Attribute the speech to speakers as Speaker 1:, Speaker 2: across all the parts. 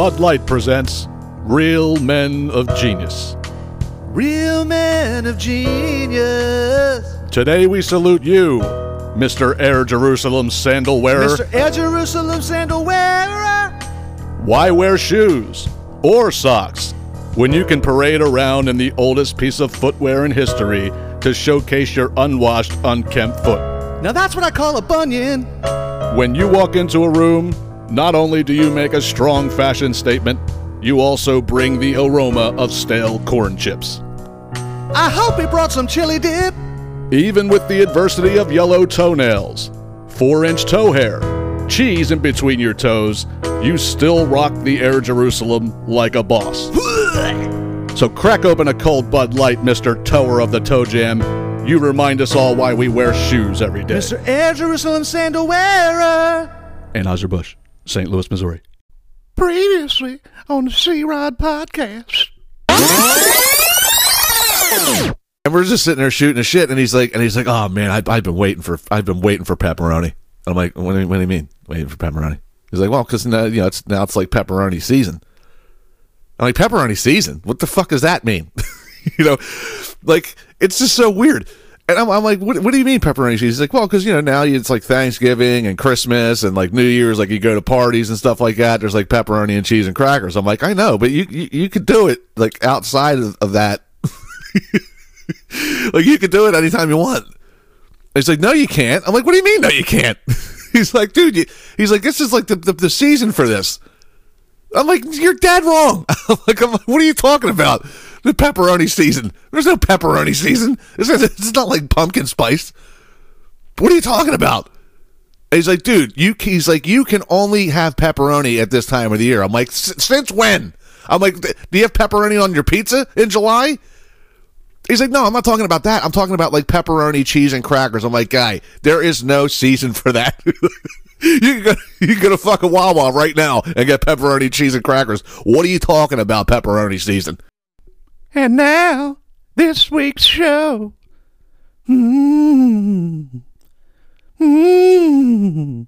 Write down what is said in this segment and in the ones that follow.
Speaker 1: Bud Light presents Real Men of Genius.
Speaker 2: Real men of genius.
Speaker 1: Today we salute you, Mr. Air Jerusalem sandal wearer.
Speaker 2: Mr. Air Jerusalem sandal wearer.
Speaker 1: Why wear shoes or socks when you can parade around in the oldest piece of footwear in history to showcase your unwashed, unkempt foot?
Speaker 2: Now that's what I call a bunion.
Speaker 1: When you walk into a room, not only do you make a strong fashion statement, you also bring the aroma of stale corn chips.
Speaker 2: I hope he brought some chili dip.
Speaker 1: Even with the adversity of yellow toenails, four inch toe hair, cheese in between your toes, you still rock the Air Jerusalem like a boss. So crack open a cold Bud Light, Mr. Tower of the Toe Jam. You remind us all why we wear shoes every day.
Speaker 2: Mr. Air Jerusalem sandal wearer.
Speaker 1: Anheuser-Busch, St. Louis, Missouri.
Speaker 2: Previously on the C Rod podcast.
Speaker 3: And we're just sitting there shooting a shit, and he's like, and he's like, oh man, I, I've been waiting for, I've been waiting for pepperoni. And I'm like, what do, you, what do you mean, waiting for pepperoni? He's like, well, because now, you know, it's now it's like pepperoni season. I'm like, pepperoni season? What the fuck does that mean? you know, like it's just so weird. And I'm, I'm like, what, what do you mean pepperoni season? He's like, well, because you know now it's like Thanksgiving and Christmas and like New Year's, like you go to parties and stuff like that. There's like pepperoni and cheese and crackers. I'm like, I know, but you you, you could do it like outside of, of that. like you could do it anytime you want. He's like, no, you can't. I'm like, what do you mean, no, you can't? he's like, dude, you, he's like, this is like the, the, the season for this. I'm like, you're dead wrong. I'm like, I'm like, what are you talking about? The pepperoni season. There's no pepperoni season. It's, not like pumpkin spice. What are you talking about? And he's like, dude, you. He's like, you can only have pepperoni at this time of the year. I'm like, since when? I'm like, do you have pepperoni on your pizza in July? He's like, no, I'm not talking about that. I'm talking about like pepperoni, cheese, and crackers. I'm like, guy, there is no season for that. you can go, you can go to fucking Wawa right now and get pepperoni, cheese, and crackers. What are you talking about, pepperoni season?
Speaker 2: And now, this week's show. Mmm. Mmm.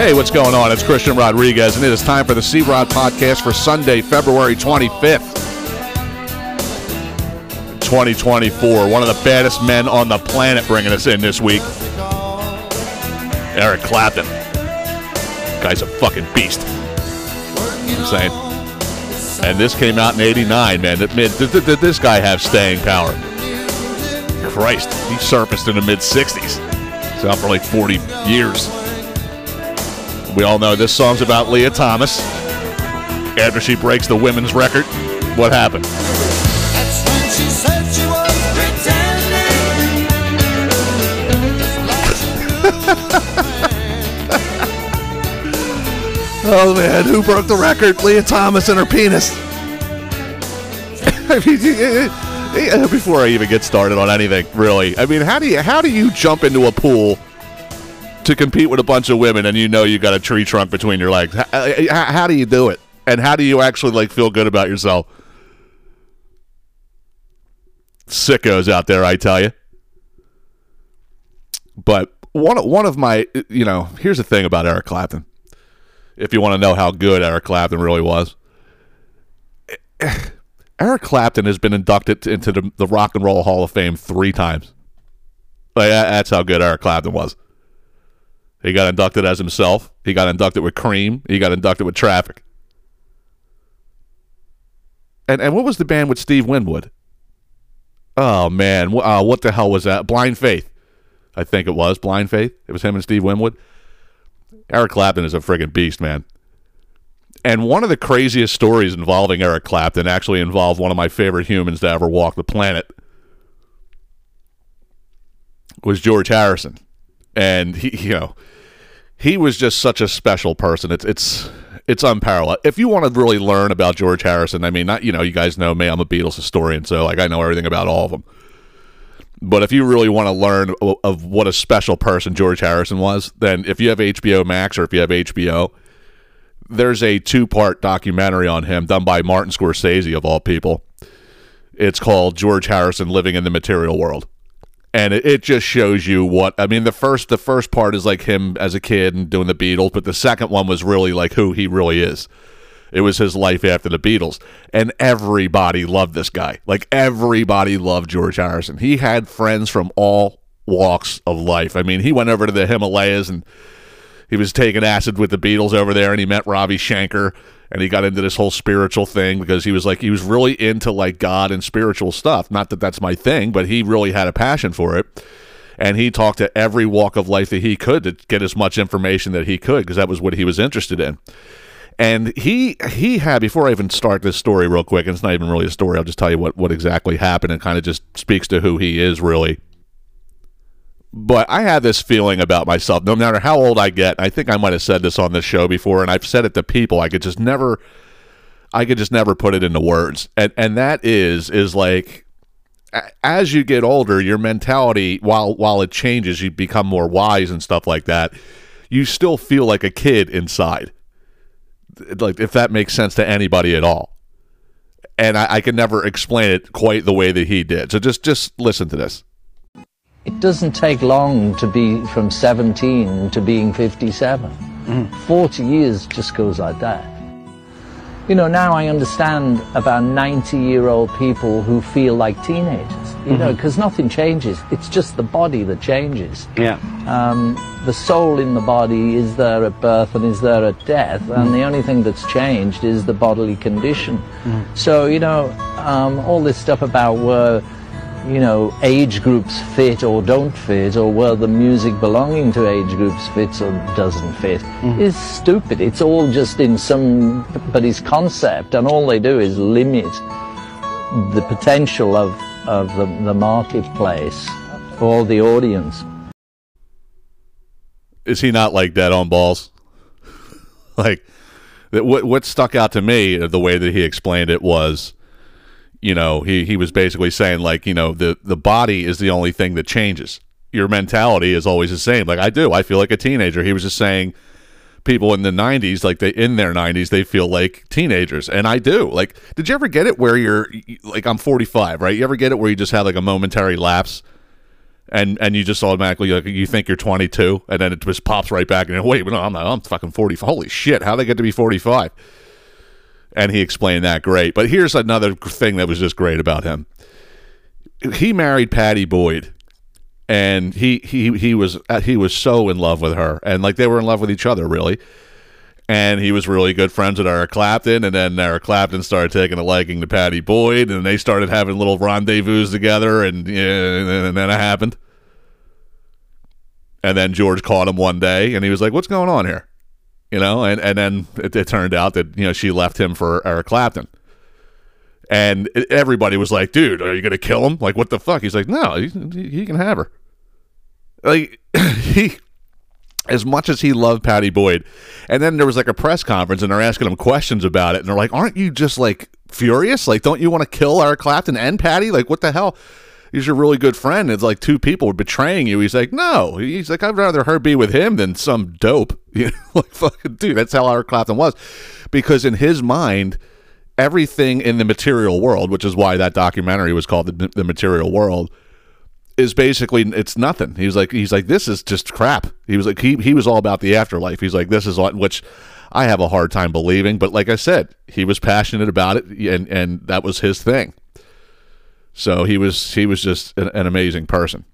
Speaker 1: Hey, what's going on? It's Christian Rodriguez, and it is time for the C Rod podcast for Sunday, February 25th, 2024. One of the baddest men on the planet bringing us in this week. Eric Clapton. Guy's a fucking beast. I'm saying. And this came out in 89, man. Did, did, did, did this guy have staying power? Christ, he surfaced in the mid 60s. He's out for like 40 years. We all know this song's about Leah Thomas. After she breaks the women's record, what happened?
Speaker 4: That's when she said she was pretending.
Speaker 3: Oh man, who broke the record? Leah Thomas and her penis.
Speaker 1: I mean, before I even get started on anything, really, I mean, how do you how do you jump into a pool to compete with a bunch of women and you know you got a tree trunk between your legs? How, uh, how, how do you do it? And how do you actually like feel good about yourself? Sickos out there, I tell you. But one one of my, you know, here's the thing about Eric Clapton. If you want to know how good Eric Clapton really was. Eric Clapton has been inducted into the, the Rock and Roll Hall of Fame three times. Like, that's how good Eric Clapton was. He got inducted as himself. He got inducted with Cream. He got inducted with Traffic. And and what was the band with Steve Winwood? Oh man, uh, what the hell was that? Blind Faith, I think it was Blind Faith. It was him and Steve Winwood. Eric Clapton is a friggin' beast, man. And one of the craziest stories involving Eric Clapton actually involved one of my favorite humans to ever walk the planet. was George Harrison, and he, you know, he was just such a special person. It's it's it's unparalleled. If you want to really learn about George Harrison, I mean, not you know, you guys know me. I'm a Beatles historian, so like I know everything about all of them. But if you really want to learn of what a special person George Harrison was, then if you have HBO Max or if you have HBO, there's a two part documentary on him done by Martin Scorsese, of all people. It's called George Harrison Living in the Material World. And it, it just shows you what I mean. The first the first part is like him as a kid and doing the Beatles, but the second one was really like who he really is. It was his life after the Beatles. And everybody loved this guy. Like everybody loved George Harrison. He had friends from all walks of life. I mean, he went over to the Himalayas and he was taking acid with the Beatles over there and he met Ravi Shankar and he got into this whole spiritual thing because he was like he was really into like God and spiritual stuff. Not that that's my thing, but he really had a passion for it. And he talked to every walk of life that he could to get as much information that he could because that was what he was interested in. And he he had before I even start this story real quick, and it's not even really a story. I'll just tell you what what exactly happened and kind of just speaks to who he is really but I have this feeling about myself. No matter how old I get, I think I might have said this on this show before, and I've said it to people. I could just never, I could just never put it into words. And and that is is like, as you get older, your mentality, while while it changes, you become more wise and stuff like that. You still feel like a kid inside, like if that makes sense to anybody at all. And I, I can never explain it quite the way that he did. So just just listen to this.
Speaker 5: It doesn't take long to be from 17 to being 57. 40 years just goes like that. You know, now I understand about 90 year old people who feel like teenagers, you know, because nothing changes. It's just the body that changes.
Speaker 6: Yeah.
Speaker 5: Um, the soul in the body is there at birth and is there at death, and the only thing that's changed is the bodily condition. So, you know, um, all this stuff about where, you know, age groups fit or don't fit, or where the music belonging to age groups fits or doesn't fit, mm. is stupid. It's all just in somebody's concept, and all they do is limit the potential of, of the, the marketplace or the audience.
Speaker 1: is he not like dead on balls? like what what stuck out to me the way that he explained it was you know, he he was basically saying like, you know, the the body is the only thing that changes. Your mentality is always the same. Like I do. I feel like a teenager. He was just saying people in the 90s like they in their 90s they feel like teenagers and i do like did you ever get it where you're like i'm 45 right you ever get it where you just have like a momentary lapse and and you just automatically like you think you're 22 and then it just pops right back and you're, wait no I'm not I'm fucking 40 holy shit how they get to be 45 and he explained that great but here's another thing that was just great about him he married Pattie Boyd and he he he was uh, he was so in love with her and like they were in love with each other really and he was really good friends with Eric Clapton, and then Eric Clapton started taking a liking to Pattie Boyd, and they started having little rendezvous together, and, yeah, and then it happened. And then George caught him one day, and he was like, "What's going on here?" You know, and and then it, it turned out that you know she left him for Eric Clapton, and everybody was like, "Dude, are you gonna kill him? Like, what the fuck?" He's like, "No, he, he can have her." Like he as much as he loved Pattie Boyd. And then there was like a press conference and they're asking him questions about it. And they're like, aren't you just like furious? Like, don't you want to kill Eric Clapton and Pattie? Like, what the hell? He's your really good friend. It's like two people were betraying you. He's like, no. He's like, I'd rather her be with him than some dope. You know, like, fucking dude, that's how Eric Clapton was. Because in his mind, everything in the material world, which is why that documentary was called The, the Material World, is basically it's nothing. He's like he's like this is just crap. He was like he he was all about the afterlife. He's like this is all, which I have a hard time believing, but like I said, he was passionate about it and and that was his thing. So he was he was just an, an amazing person.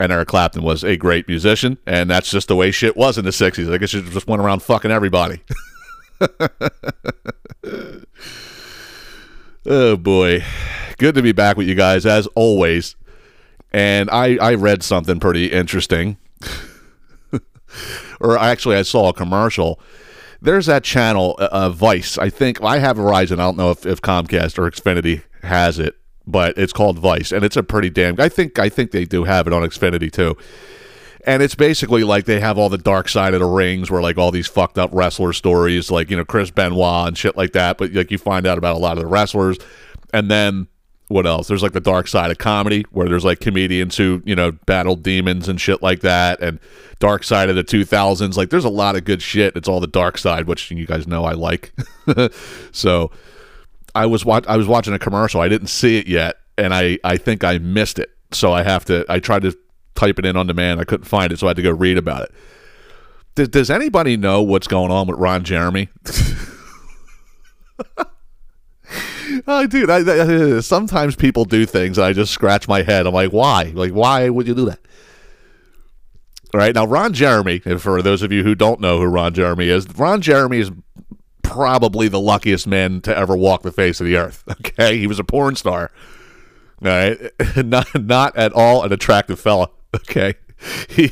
Speaker 1: And Eric Clapton was a great musician, and that's just the way shit was in the '60s. I guess you just went around fucking everybody. oh boy, good to be back with you guys as always and I, I read something pretty interesting. or actually, I saw a commercial. There's that channel, uh, uh, Vice. I think I have Verizon. I don't know if, if Comcast or Xfinity has it, but it's called Vice, and it's a pretty damn. I think I think they do have it on Xfinity too. And it's basically like they have all the dark side of the rings, where like all these fucked up wrestler stories, like you know Chris Benoit and shit like that. But like you find out about a lot of the wrestlers, and then what else? There's like the dark side of comedy, where there's like comedians who you know battled demons and shit like that, and dark side of the 2000s. Like there's a lot of good shit. It's all the dark side, which you guys know I like. so I was watch- I was watching a commercial. I didn't see it yet, and I I think I missed it. So I have to. I tried to type it in on demand. I couldn't find it, so I had to go read about it. Does, does anybody know what's going on with Ron Jeremy? oh, dude, I, I- sometimes people do things, and I just scratch my head. I'm like, why? Like, why would you do that? All right now, Ron Jeremy. And for those of you who don't know who Ron Jeremy is, Ron Jeremy is probably the luckiest man to ever walk the face of the earth. Okay, he was a porn star. All right, not not at all an attractive fella. Okay, he,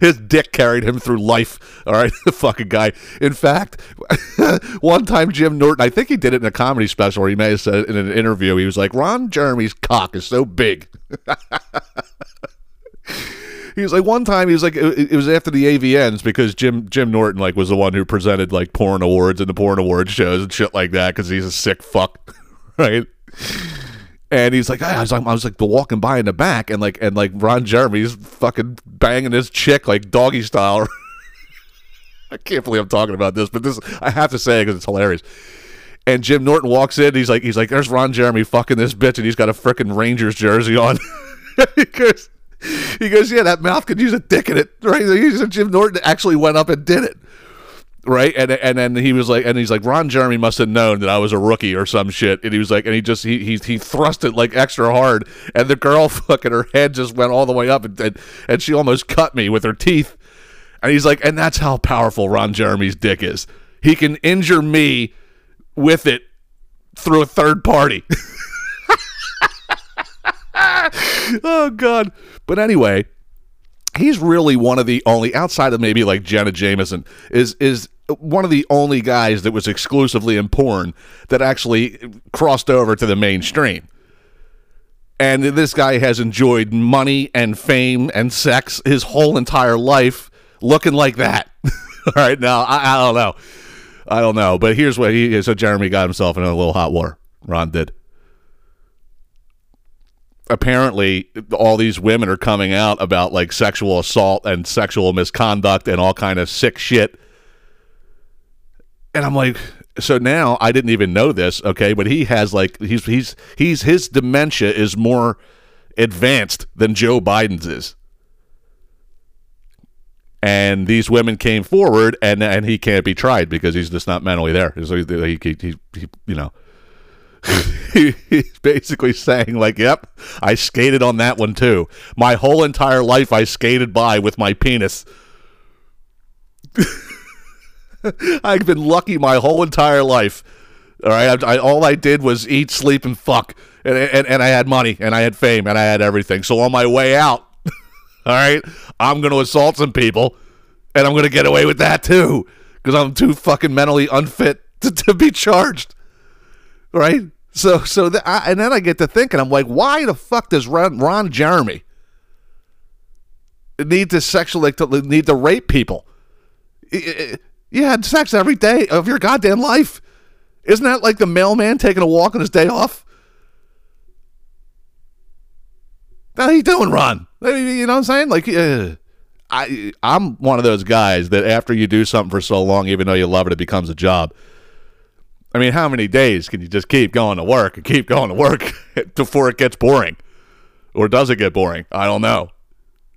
Speaker 1: his dick carried him through life. All right, the fucking guy. In fact, one time Jim Norton, I think he did it in a comedy special, or he may have said it in an interview. He was like, "Ron Jeremy's cock is so big." He was like one time he was like it, it was after the AVNs because Jim Jim Norton like was the one who presented like porn awards and the porn award shows and shit like that because he's a sick fuck, right? And he's like, I was like, I was like walking by in the back, and like, and like Ron Jeremy's fucking banging his chick like doggy style. I can't believe I'm talking about this, but this I have to say because it's hilarious. And Jim Norton walks in. He's like, he's like, there's Ron Jeremy fucking this bitch, and he's got a freaking Rangers jersey on. goes, he goes, yeah, that mouth could use a dick in it, right? Said Jim Norton actually went up and did it, right? And and then he was like, and he's like, Ron Jeremy must have known that I was a rookie or some shit, and he was like, and he just he he he thrust it like extra hard, and the girl fucking her head just went all the way up, and and, and she almost cut me with her teeth. And he's like, and that's how powerful Ron Jeremy's dick is. He can injure me with it through a third party. oh God. But anyway, he's really one of the only outside of maybe like Jenna Jameson is is one of the only guys that was exclusively in porn that actually crossed over to the mainstream. And this guy has enjoyed money and fame and sex his whole entire life looking like that. All right, now I, I don't know. I don't know, but here's what he so Jeremy got himself in a little hot water. Ron did apparently all these women are coming out about like sexual assault and sexual misconduct and all kind of sick shit. And i'm like so now i didn't even know this okay? But he has like he's he's he's his dementia is more advanced than joe biden's is. And these women came forward and and he can't be tried because he's just not mentally there. So he, he, he, he you know he's basically saying like yep i skated on that one too. My whole entire life i skated by with my penis. I've been lucky my whole entire life. All right I, I, all i did was eat sleep and fuck. And, and, and i had money and i had fame and i had everything. So on my way out all right i'm going to assault some people and i'm going to get away with that too because i'm too fucking mentally unfit to, to be charged right? So, so the, I, and then I get to thinking, I'm like, why the fuck does Ron, Ron Jeremy need to sexually to, need to rape people? You had sex every day of your goddamn life. Isn't that like the mailman taking a walk on his day off? How you doing, Ron? You know what I'm saying? Like, uh, I I'm one of those guys that after you do something for so long, even though you love it, it becomes a job. I mean, how many days can you just keep going to work and keep going to work before it gets boring? Or does it get boring? I don't know.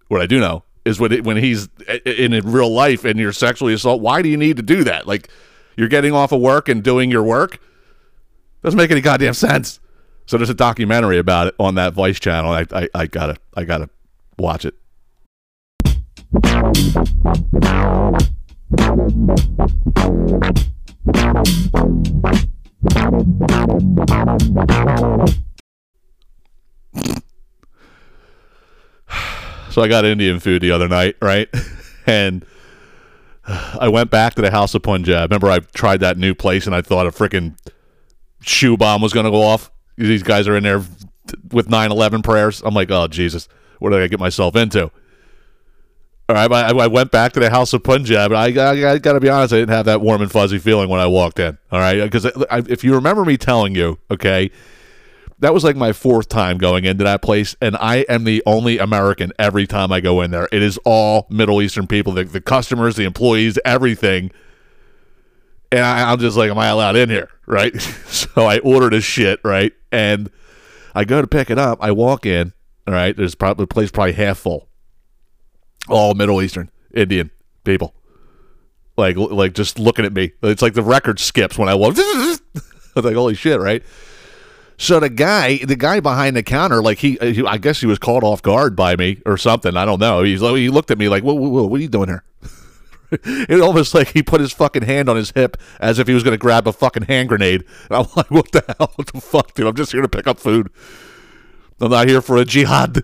Speaker 1: What I do know is when it, when he's in real life and you're sexually assault, why do you need to do that? Like you're getting off of work and doing your work? Doesn't make any goddamn sense. So there's a documentary about it on that Vice channel. I, I, I gotta I gotta watch it. So I got Indian food the other night, right? And I went back to the House of Punjab. Remember, I tried that new place and I thought a freaking shoe bomb was going to go off. These guys are in there with 9/11 prayers. I'm like, oh Jesus, what did I get myself into? All right, I, I went back to the House of Punjab, and I, I, I got to be honest, I didn't have that warm and fuzzy feeling when I walked in. All right, because if you remember me telling you, okay, that was like my fourth time going into that place, and I am the only American every time I go in there. It is all Middle Eastern people, the, the customers, the employees, everything. And I, I'm just like, am I allowed in here? Right? so I ordered a shit, right? And I go to pick it up. I walk in, all right, there's probably the place probably half full all Middle Eastern Indian people. Like like just looking at me. It's like the record skips when I walk. I was like, holy shit, right? So the guy, the guy behind the counter, like he, he I guess he was caught off guard by me or something. I don't know. He's like, he looked at me like, what, what, what are you doing here? it almost like he put his fucking hand on his hip as if he was going to grab a fucking hand grenade. And I'm like, what the hell? What the fuck, dude? I'm just here to pick up food. I'm not here for a jihad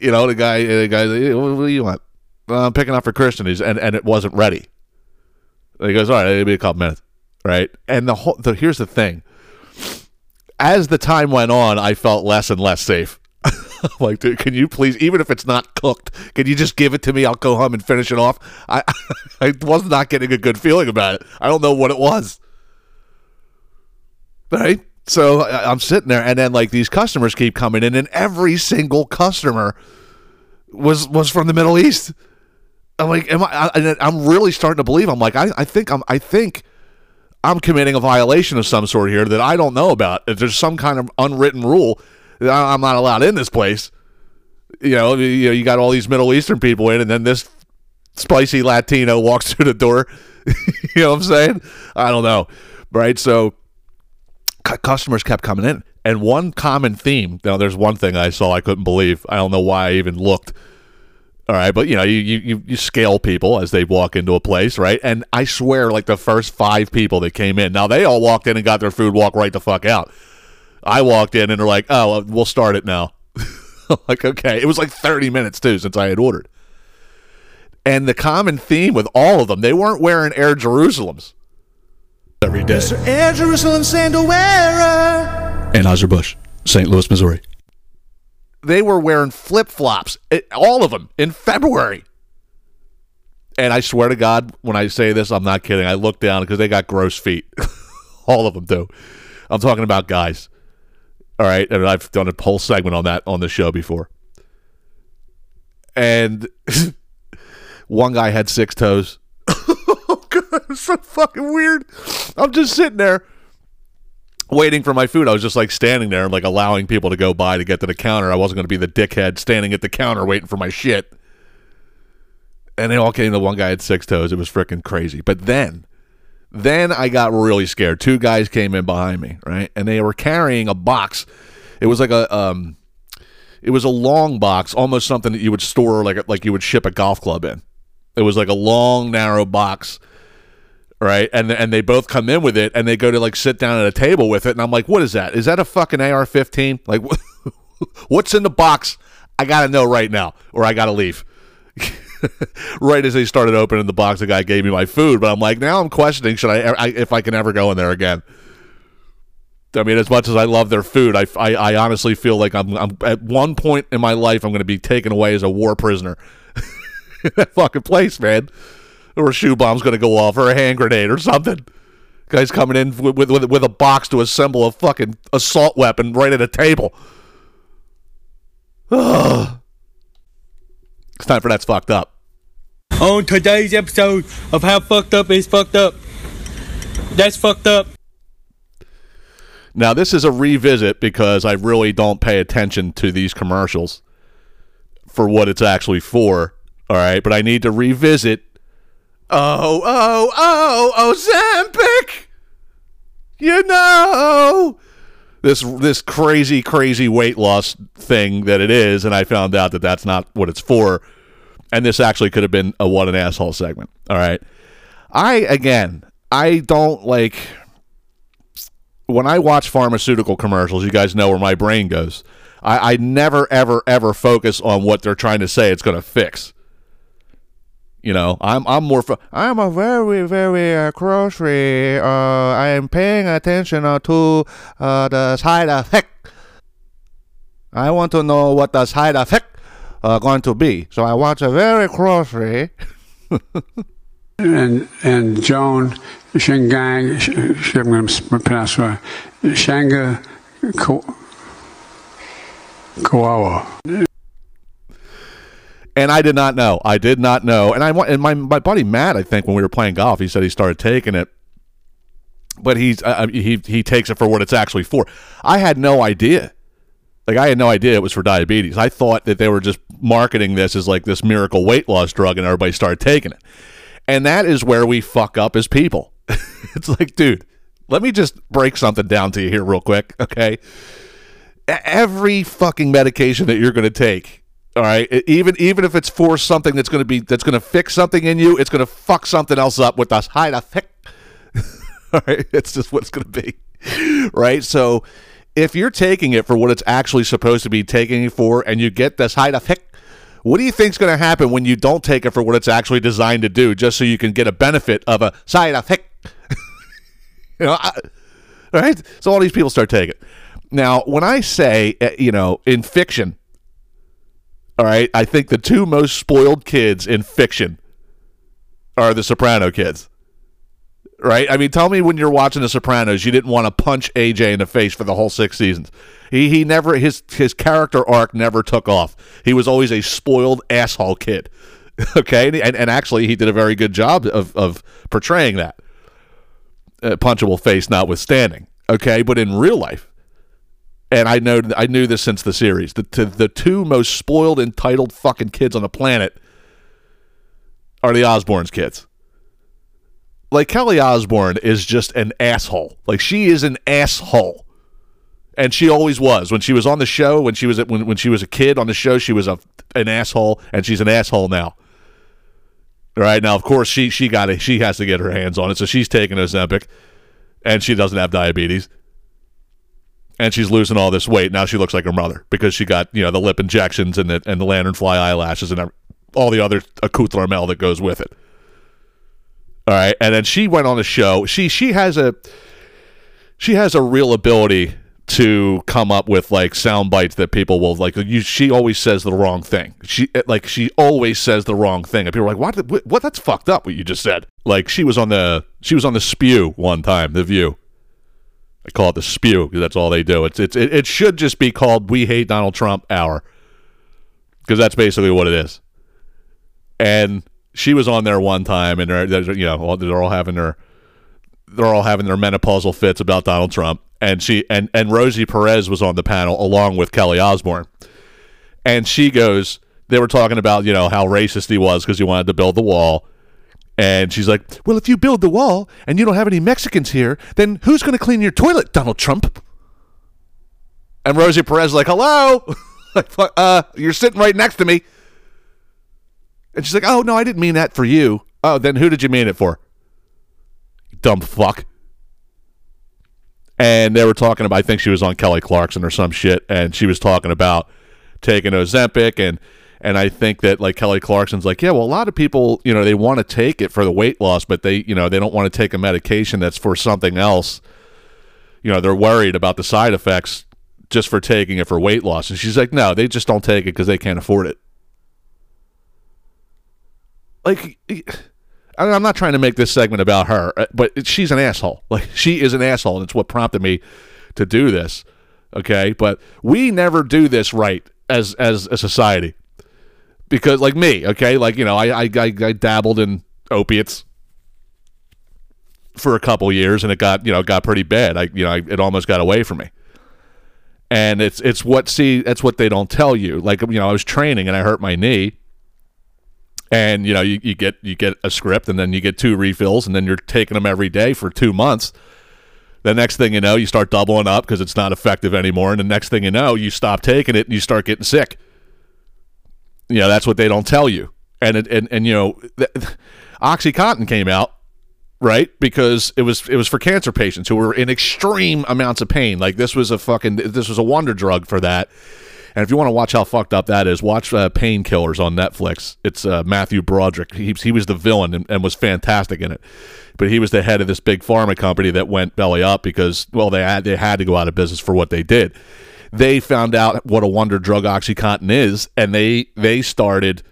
Speaker 1: you know, the guy, the guy, what, what do you want? Uh, I'm picking up for Christian. He's, and, and it wasn't ready. And he goes, all right, it'll be a couple minutes. Right. And the whole, the, here's the thing. As the time went on, I felt less and less safe. like, dude, can you please, even if it's not cooked, can you just give it to me? I'll go home and finish it off. I, I was not getting a good feeling about it. I don't know what it was. Right? So I'm sitting there, and then like these customers keep coming in, and every single customer was was from the Middle East. I'm like, am I? I I'm really starting to believe. I'm like, I, I think I'm, I think I'm committing a violation of some sort here that I don't know about. If there's some kind of unwritten rule that I'm not allowed in this place, you know, you know, you got all these Middle Eastern people in, and then this spicy Latino walks through the door. you know what I'm saying? I don't know, right? So cu- customers kept coming in, and one common theme. Now, there's one thing I saw I couldn't believe. I don't know why I even looked. All right, but you know, you, you you scale people as they walk into a place, right? And I swear, like the first five people that came in, now they all walked in and got their food, walked right the fuck out. I walked in and they're like, "Oh, we'll start it now." Like, okay, it was like 30 minutes too since I had ordered. And the common theme with all of them, they weren't wearing Air Jerusalems every day.
Speaker 2: Air Jerusalem sandal wearer.
Speaker 1: Anheuser-Busch, St. Louis, Missouri. They were wearing flip-flops, eh, all of them, in February. And I swear to God, when I say this, I'm not kidding. I look down because they got gross feet. all of them do. I'm talking about guys. All right, and I've done a whole segment on that on the show before. And one guy had six toes. so fucking weird. I'm just sitting there waiting for my food. I was just like standing there and like allowing people to go by to get to the counter. I wasn't going to be the dickhead standing at the counter waiting for my shit. And they all came to one guy had six toes. It was freaking crazy. But then, then I got really scared. Two guys came in behind me, right? And they were carrying a box. It was like a um it was a long box, almost something that you would store like like you would ship a golf club in. It was like a long, narrow box, right? And and they both come in with it, and they go to like sit down at a table with it, and I'm like, what is that? Is that a fucking AR-15? Like, what's in the box? I gotta know right now, or I gotta leave. right as they started opening the box, the guy gave me my food, but I'm like, now I'm questioning should I, I if I can ever go in there again. I mean, as much as I love their food, I, I, I honestly feel like I'm, I'm at one point in my life I'm going to be taken away as a war prisoner. that fucking place, man. Or a shoe bomb's going to go off, or a hand grenade, or something. Guy's coming in with, with with a box to assemble a fucking assault weapon right at a table. Ugh. It's time for that's fucked up.
Speaker 6: on today's episode of How Fucked Up is Fucked Up. That's fucked up.
Speaker 1: Now, this is a revisit because I really don't pay attention to these commercials for what it's actually for. All right, but I need to revisit. Oh, oh, oh, oh Ozempic! You know this this crazy, crazy weight loss thing that it is, and I found out that that's not what it's for. And this actually could have been a what an asshole segment. All right, I again, I don't like when I watch pharmaceutical commercials, you guys know where my brain goes. I, I never, ever, ever focus on what they're trying to say it's going to fix. You know, I'm I'm more
Speaker 2: I'm a very, very uh, grocery. Uh, I am paying attention uh, to uh, the side effect. I want to know what the side effect uh, going to be. So I watch a very closely.
Speaker 7: and and Joan Shingang, Sh- I'm going to pronounce it, Shanga Ko-.
Speaker 1: And I did not know. I did not know. And I wa- and my my buddy Matt, I think when we were playing golf, he said he started taking it. But he's uh, he he takes it for what it's actually for. I had no idea. Like I had no idea it was for diabetes. I thought that they were just marketing this as like this miracle weight loss drug and everybody started taking it. And that is where we fuck up as people. it's like, dude, let me just break something down to you here real quick, okay? Every fucking medication that you're going to take, all right, even even if it's for something that's going to be that's going to fix something in you, it's going to fuck something else up with us side effect. all right, it's just what it's going to be, right? So, if you're taking it for what it's actually supposed to be taking it for, and you get this the side effect, what do you think's going to happen when you don't take it for what it's actually designed to do, just so you can get a benefit of a side effect? you know, I, all right. So all these people start taking. it. Now, when I say, uh, you know, in fiction, all right, I think the two most spoiled kids in fiction are the Soprano kids. Right? I mean, tell me when you're watching The Sopranos, you didn't want to punch AJ in the face for the whole six seasons. He he never his his character arc never took off. He was always a spoiled asshole kid. Okay, and and, actually he did a very good job of of portraying that. Uh, punchable face notwithstanding. Okay, but in real life, and I know I knew this since the series. The the two most spoiled, entitled fucking kids on the planet are the Osbournes kids. Like Kelly Osbourne is just an asshole. Like she is an asshole, and she always was. When she was on the show, when she was when when she was a kid on the show, she was a an asshole, and she's an asshole now. All right now, of course, she she got it. She has to get her hands on it, so she's taking Ozempic, and she doesn't have diabetes and she's losing all this weight. Now she looks like her mother because she got you know the lip injections and the and the lanternfly eyelashes and all the other accoutrement that goes with it. All right, and then she went on the show. She she has a she has a real ability to come up with like sound bites that people will like. You, she always says the wrong thing. She like she always says the wrong thing, and people are like, "What? What? what that's fucked up. What you just said." Like she was on the she was on the spew one time. The View. I call it the spew because that's all they do. It's it's it, should just be called "We Hate Donald Trump" hour because that's basically what it is. And she was on there one time, and they're, they're you know all- they're all having their they're all having their menopausal fits about Donald Trump, and she and and Rosie Perez was on the panel along with Kelly Osbourne, and she goes. They were talking about you know how racist he was because he wanted to build the wall. And she's like, Well, if you build the wall and you don't have any Mexicans here, then who's going to clean your toilet, Donald Trump? And Rosie Perez is like, Hello? like, "Fuck, uh, you're sitting right next to me. And she's like, Oh, no, I didn't mean that for you. Oh, then who did you mean it for? Dumb fuck. And they were talking about, I think she was on Kelly Clarkson or some shit, and she was talking about taking Ozempic and and I think that like Kelly Clarkson's like, yeah, well, a lot of people, you know, they want to take it for the weight loss, but they, you know, they don't want to take a medication that's for something else. You know, they're worried about the side effects just for taking it for weight loss. And she's like, no, they just don't take it because they can't afford it. Like, I'm not trying to make this segment about her, uh, but she's an asshole. Like, she is an asshole, and it's what prompted me to do this. Okay, but we never do this right as as a society because like me, okay, like you know, I I, I, I dabbled in opiates for a couple years, and it got you know got pretty bad. I you know I, it almost got away from me. And it's it's what see that's what they don't tell you. Like you know, I was training and I hurt my knee, and you know you, you get you get a script and then you get two refills and then you're taking them every day for two months. The next thing you know, you start doubling up because it's not effective anymore, and the next thing you know, you stop taking it and you start getting sick you know that's what they don't tell you and it, and and you know th- oxycontin came out right because it was it was for cancer patients who were in extreme amounts of pain like this was a fucking this was a wonder drug for that And if you want to watch how fucked up that is, watch uh, Painkillers on Netflix. It's uh, Matthew Broderick. He, he was the villain and, and was fantastic in it. But he was the head of this big pharma company that went belly up because, well, they had they had to go out of business for what they did. They found out what a wonder drug OxyContin is, and they they started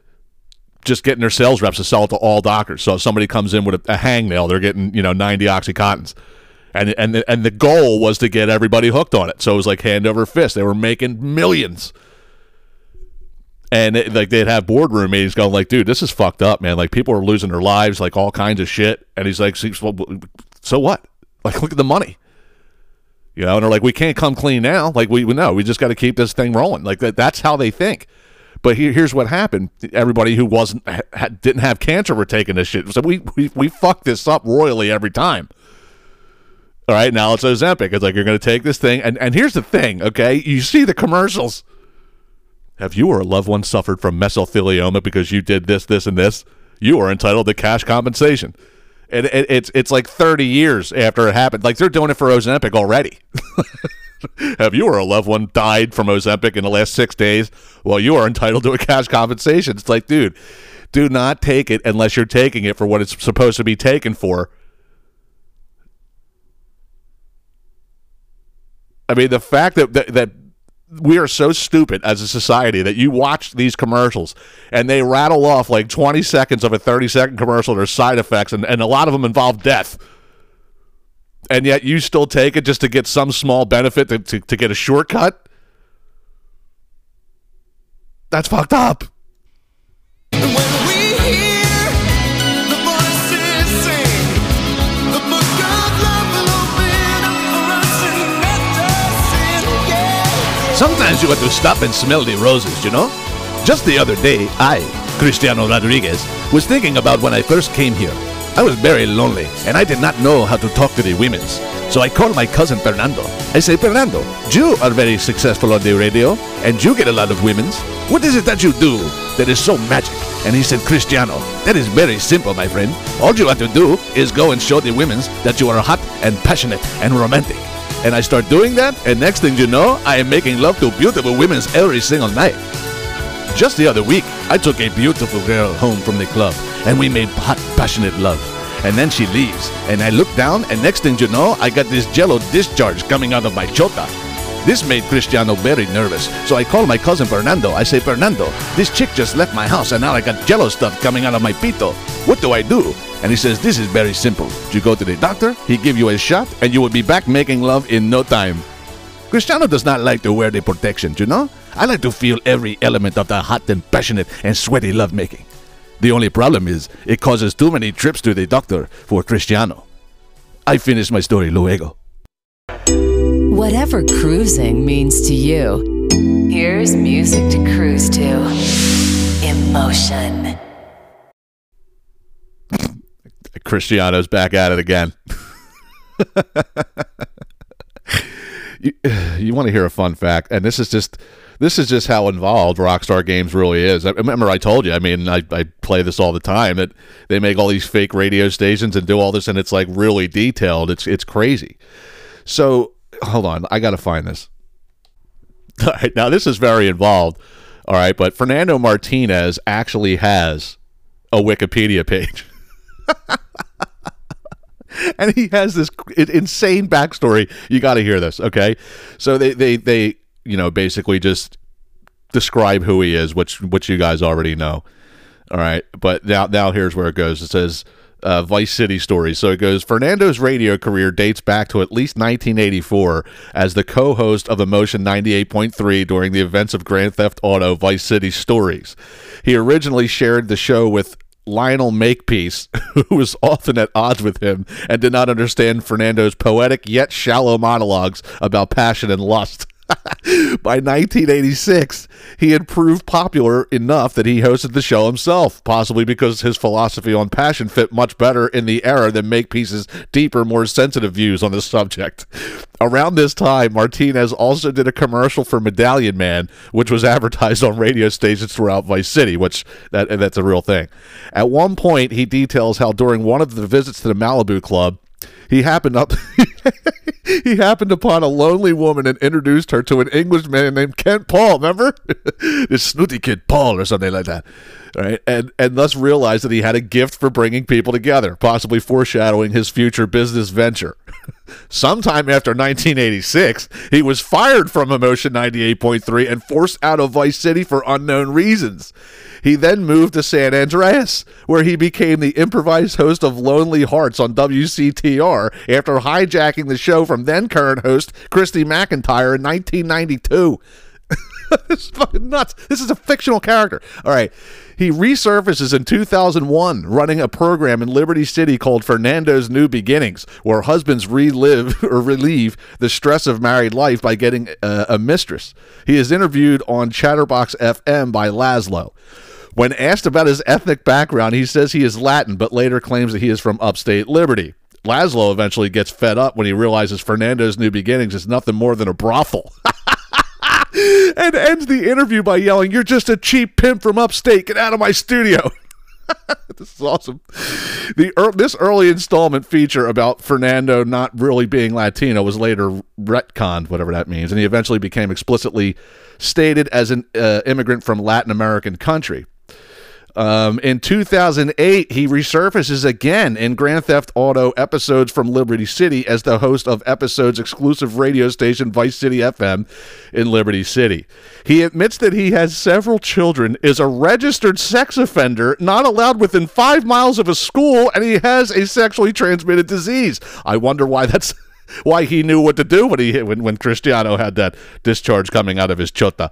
Speaker 1: just getting their sales reps to sell it to all doctors. So if somebody comes in with a, a hangnail, they're getting you know ninety OxyContins, and and the, and the goal was to get everybody hooked on it. So it was like hand over fist. They were making millions, and it, like they'd have boardroom meetings going like, "Dude, this is fucked up, man. Like people are losing their lives, like all kinds of shit." And he's like, "So so what? Like look at the money." You know, and they're like, we can't come clean now. Like we we know, we just got to keep this thing rolling. Like that, that's how they think. But here, here's what happened: everybody who wasn't ha, didn't have cancer were taking this shit. So we we we fucked this up royally every time. All right, now it's Ozempic. It's like you're going to take this thing, and and here's the thing. Okay, you see the commercials. Have you or a loved one suffered from mesothelioma because you did this, this, and this? You are entitled to cash compensation. And it, it's it's like 30 years after it happened. Like they're doing it for Ozempic already. Have you or a loved one died from Ozempic in the last six days? Well, you are entitled to a cash compensation. It's like, dude, do not take it unless you're taking it for what it's supposed to be taken for. I mean, the fact that, that that we are so stupid as a society that you watch these commercials and they rattle off like 20 seconds of a 30 second commercial. There's side effects, and, and a lot of them involve death. And yet you still take it just to get some small benefit to, to, to get a shortcut? That's fucked up.
Speaker 3: Sometimes you got to stop and smell the roses, you know? Just the other day, I, Cristiano Rodriguez, was thinking about when I first came here. I was very lonely, and I did not know how to talk to the women's. So I called my cousin Fernando. I say, Fernando, you are very successful on the radio, and you get a lot of women's. What is it that you do that is so magic? And he said, Cristiano, that is very simple, my friend. All you have to do is go and show the women's that you are hot and passionate and romantic. And I start doing that, and next thing you know, I am making love to beautiful women's every single night. Just the other week, I took a beautiful girl home from the club, and we made hot, passionate love. And then she leaves, and I look down, and next thing you know, I got this jello discharge coming out of my chota. This made Cristiano very nervous, so I call my cousin Fernando. I say, Fernando, this chick just left my house, and now I got jello stuff coming out of my pito. What do I do? And he says, This is very simple. You go to the doctor, he give you a shot, and you will be back making love in no time. Cristiano does not like to wear the protection, you know? I like to feel every element of the hot and passionate and sweaty lovemaking. The only problem is it causes too many trips to the doctor for Cristiano. I finish my story luego.
Speaker 8: Whatever cruising means to you, here's music to cruise to. Emotion.
Speaker 1: Cristiano's back at it again. you, you want to hear a fun fact, and this is just this is just how involved Rockstar Games really is. I remember I told you. I mean, I, I play this all the time. That they make all these fake radio stations and do all this, and it's like really detailed. It's it's crazy. So hold on, I got to find this. All right, now this is very involved. All right, but Fernando Martinez actually has a Wikipedia page. and he has this insane backstory. You got to hear this, okay? So they, they, they, you know, basically just describe who he is, which which you guys already know. All right, but now now here's where it goes. It says uh, Vice City stories. So it goes. Fernando's radio career dates back to at least 1984 as the co-host of Emotion 98.3 during the events of Grand Theft Auto Vice City stories. He originally shared the show with Lionel Makepeace, who was often at odds with him and did not understand Fernando's poetic yet shallow monologues about passion and lust. By 1986, he had proved popular enough that he hosted the show himself, possibly because his philosophy on passion fit much better in the era than Make Makepeace's deeper, more sensitive views on the subject. Around this time, Martinez also did a commercial for Medallion Man, which was advertised on radio stations throughout Vice City, which that that's a real thing. At one point, he details how during one of the visits to the Malibu Club, he happened up he happened upon a lonely woman and introduced her to an Englishman named Kent Paul. Remember this snooty kid Paul or something like that, right? And and thus realized that he had a gift for bringing people together, possibly foreshadowing his future business venture. Sometime after 1986, he was fired from Emotion 98.3 and forced out of Vice City for unknown reasons. He then moved to San Andreas, where he became the improvised host of Lonely Hearts on WCTR after hijacking the show from then current host Christy McIntyre in 1992. this is fucking nuts. This is a fictional character. All right. He resurfaces in 2001, running a program in Liberty City called Fernando's New Beginnings, where husbands relive or relieve the stress of married life by getting uh, a mistress. He is interviewed on Chatterbox FM by Lazlow. When asked about his ethnic background, he says he is Latin, but later claims that he is from upstate Liberty. Lazlow eventually gets fed up when he realizes Fernando's New Beginnings is nothing more than a brothel. and ends the interview by yelling, You're just a cheap pimp from upstate. Get out of my studio. this is awesome. The ear this early installment feature about Fernando not really being Latino was later retconned, whatever that means, and he eventually became explicitly stated as an uh, immigrant from Latin American country. Um, in 2008, he resurfaces again in Grand Theft Auto episodes from Liberty City as the host of episodes exclusive radio station Vice City FM in Liberty City. He admits that he has several children, is a registered sex offender, not allowed within five miles of a school, and he has a sexually transmitted disease. I wonder why that's. Why he knew what to do when he when, when Cristiano had that discharge coming out of his chota.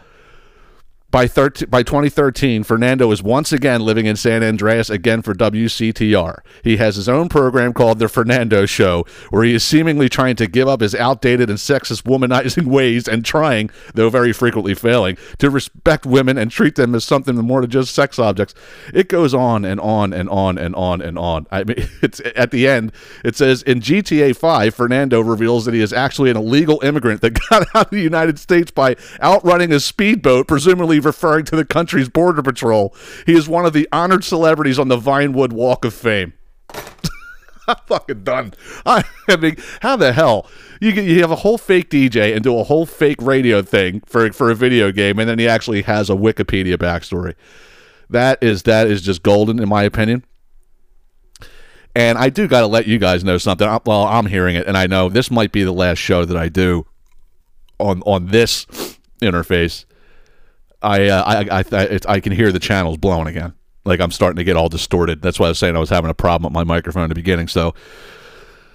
Speaker 1: By, 13, by 2013, Fernando is once again living in San Andreas, again for WCTR. He has his own program called The Fernando Show, where he is seemingly trying to give up his outdated and sexist womanizing ways and trying, though very frequently failing, to respect women and treat them as something more than just sex objects. It goes on and on and on and on and on. I mean, it's at the end, it says in GTA 5, Fernando reveals that he is actually an illegal immigrant that got out of the United States by outrunning a speedboat, presumably referring to the country's border patrol. He is one of the honored celebrities on the Vinewood Walk of Fame. I'm fucking done. I, I mean, how the hell you you have a whole fake DJ and do a whole fake radio thing for for a video game, and then he actually has a Wikipedia backstory. That is that is just golden in my opinion. And I do got to let you guys know something. I- Well, I'm hearing it, and I know this might be the last show that I do on on this interface. I uh, I I I, can hear the channels blowing again. Like I'm starting to get all distorted. That's why I was saying I was having a problem with my microphone at the beginning. So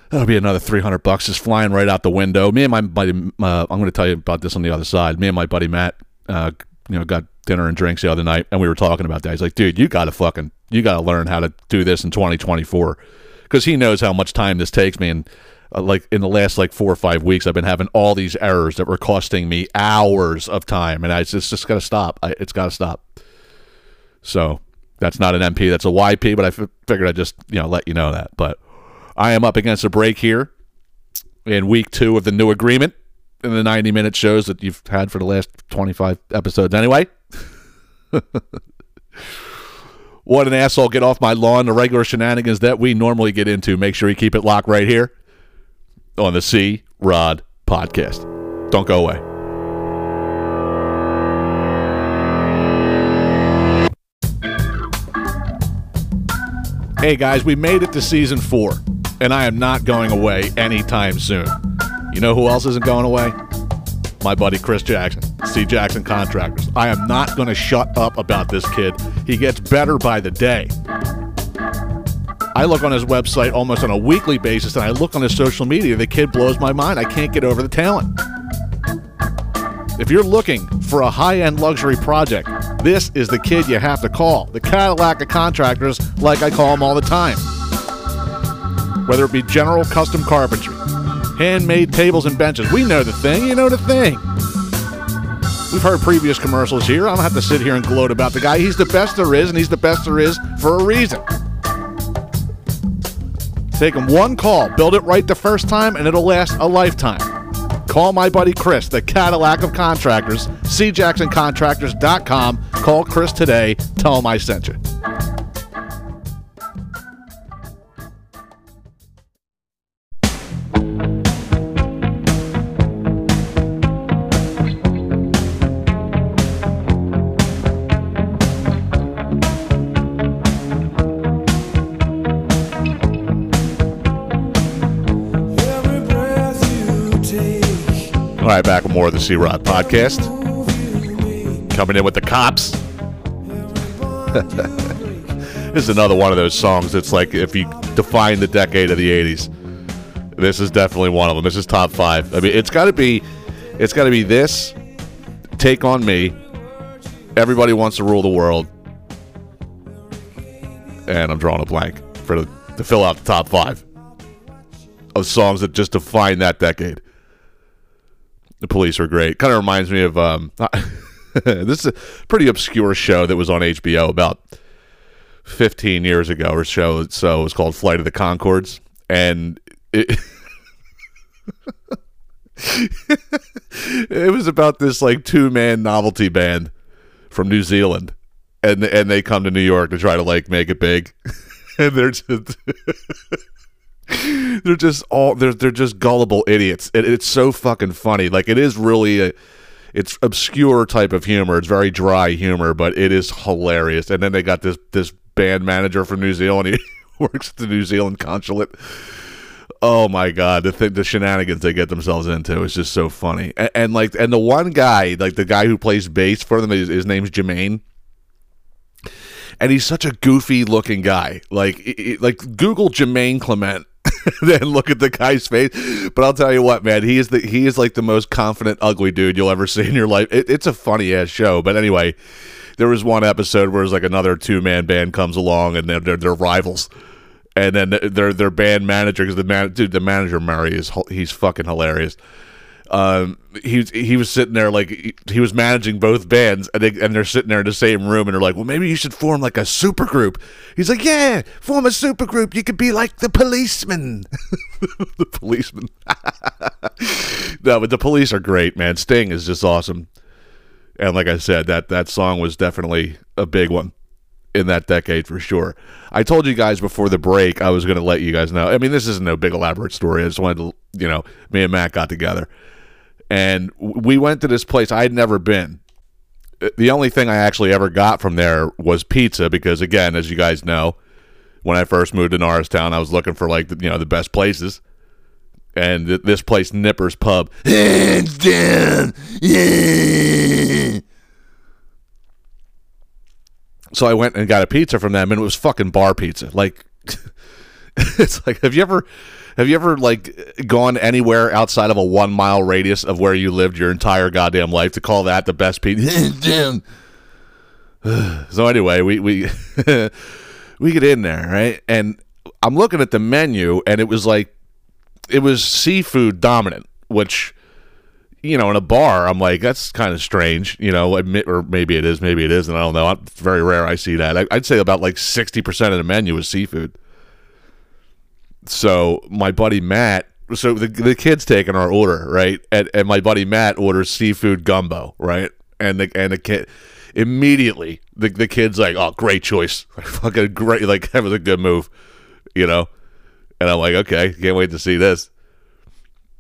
Speaker 1: that'll be another 300 bucks just flying right out the window. Me and my buddy, uh, I'm going to tell you about this on the other side. Me and my buddy Matt, uh, you know, got dinner and drinks the other night, and we were talking about that. He's like, "Dude, you got to fucking, you got to learn how to do this in 2024," because he knows how much time this takes me and uh, like in the last like four or five weeks, I've been having all these errors that were costing me hours of time, and I it's just, just got to stop. I, it's got to stop. So that's not an MP, that's a YP, but I f- figured I'd just you know let you know that. But I am up against a break here in week two of the new agreement in the 90 minute shows that you've had for the last 25 episodes anyway. what an asshole. Get off my lawn. The regular shenanigans that we normally get into. Make sure you keep it locked right here on the C Rod podcast. Don't go away. Hey guys, we made it to season four, and I am not going away anytime soon. You know who else isn't going away? My buddy Chris Jackson, C. Jackson Contractors. I am not going to shut up about this kid. He gets better by the day. I look on his website almost on a weekly basis, and I look on his social media. The kid blows my mind. I can't get over the talent. If you're looking for a high end luxury project, this is the kid you have to call. The Cadillac of contractors, like I call them all the time. Whether it be general custom carpentry, handmade tables and benches, we know the thing, you know the thing. We've heard previous commercials here. I don't have to sit here and gloat about the guy. He's the best there is, and he's the best there is for a reason. Take them one call, build it right the first time, and it'll last a lifetime. Call my buddy Chris, the Cadillac of Contractors, cjacksoncontractors.com. Call Chris today. Tell him I sent you. Right back with more of the C Rod podcast. Coming in with the cops. this is another one of those songs It's like if you define the decade of the 80s, this is definitely one of them. This is top five. I mean, it's got to be, it's got to be this, Take on Me, Everybody Wants to Rule the World, and I'm drawing a blank for the, to fill out the top five of songs that just define that decade. The police are great. Kind of reminds me of um, this is a pretty obscure show that was on HBO about 15 years ago or so. So it was called Flight of the Conchords, and it. it was about this like two man novelty band from New Zealand, and and they come to New York to try to like make it big, and they're just they're just all they're they're just gullible idiots. It, it's so fucking funny. Like it is really a it's obscure type of humor. It's very dry humor, but it is hilarious. And then they got this this band manager from New Zealand. He works at the New Zealand consulate. Oh my god, the th- the shenanigans they get themselves into is just so funny. And, and like, and the one guy, like the guy who plays bass for them, his, his name's Jermaine and he's such a goofy looking guy. Like, i- i- like Google Jermaine Clement, then look at the guy's face. But I'll tell you what, man, he is the he is like the most confident ugly dude you'll ever see in your life. It, it's a funny ass show, but anyway, there was one episode where it's like another two man band comes along and they're they're, they're rivals. And then their their band manager, because the man, dude, the manager Murray is he's fucking hilarious um, he he was sitting there like he, was managing both bands, and they and they're sitting there in the same room, and they're like, "Well, maybe you should form like a super group." He's like, "Yeah, form a super group. You could be like the policeman." the policeman. no, but the police are great, man. Sting is just awesome, and like I said, that that song was definitely a big one in that decade for sure. I told you guys before the break I was going to let you guys know. I mean, this isn't no big elaborate story. I just wanted to, you know, me and Matt got together and we went to this place I'd never been. Uh, The only thing I actually ever got from there was pizza because, again, as you guys know, when I first moved to Norristown, I was looking for like you know the best places, and th- this place, Nippers Pub, hands down, yeah. So I went and got a pizza from them, and it was fucking bar pizza. Like, it's like, have you ever, have you ever like gone anywhere outside of a one mile radius of where you lived your entire goddamn life to call that the best pizza? So anyway, we we we get in there, right? And I'm looking at the menu, and it was like, it was seafood dominant, which you know, in a bar, I'm like, that's kind of strange, you know, admit, or maybe it is, maybe it isn't. I don't know. It's very rare I see that. I, I'd say about like 60% of the menu is seafood. So my buddy Matt, so the, the kid's taking our order, right? And, and my buddy Matt orders seafood gumbo, right? And the, and the kid, immediately, the, the kid's like, oh, great choice. Fucking great. Like, that was a good move, you know? And I'm like, okay, can't wait to see this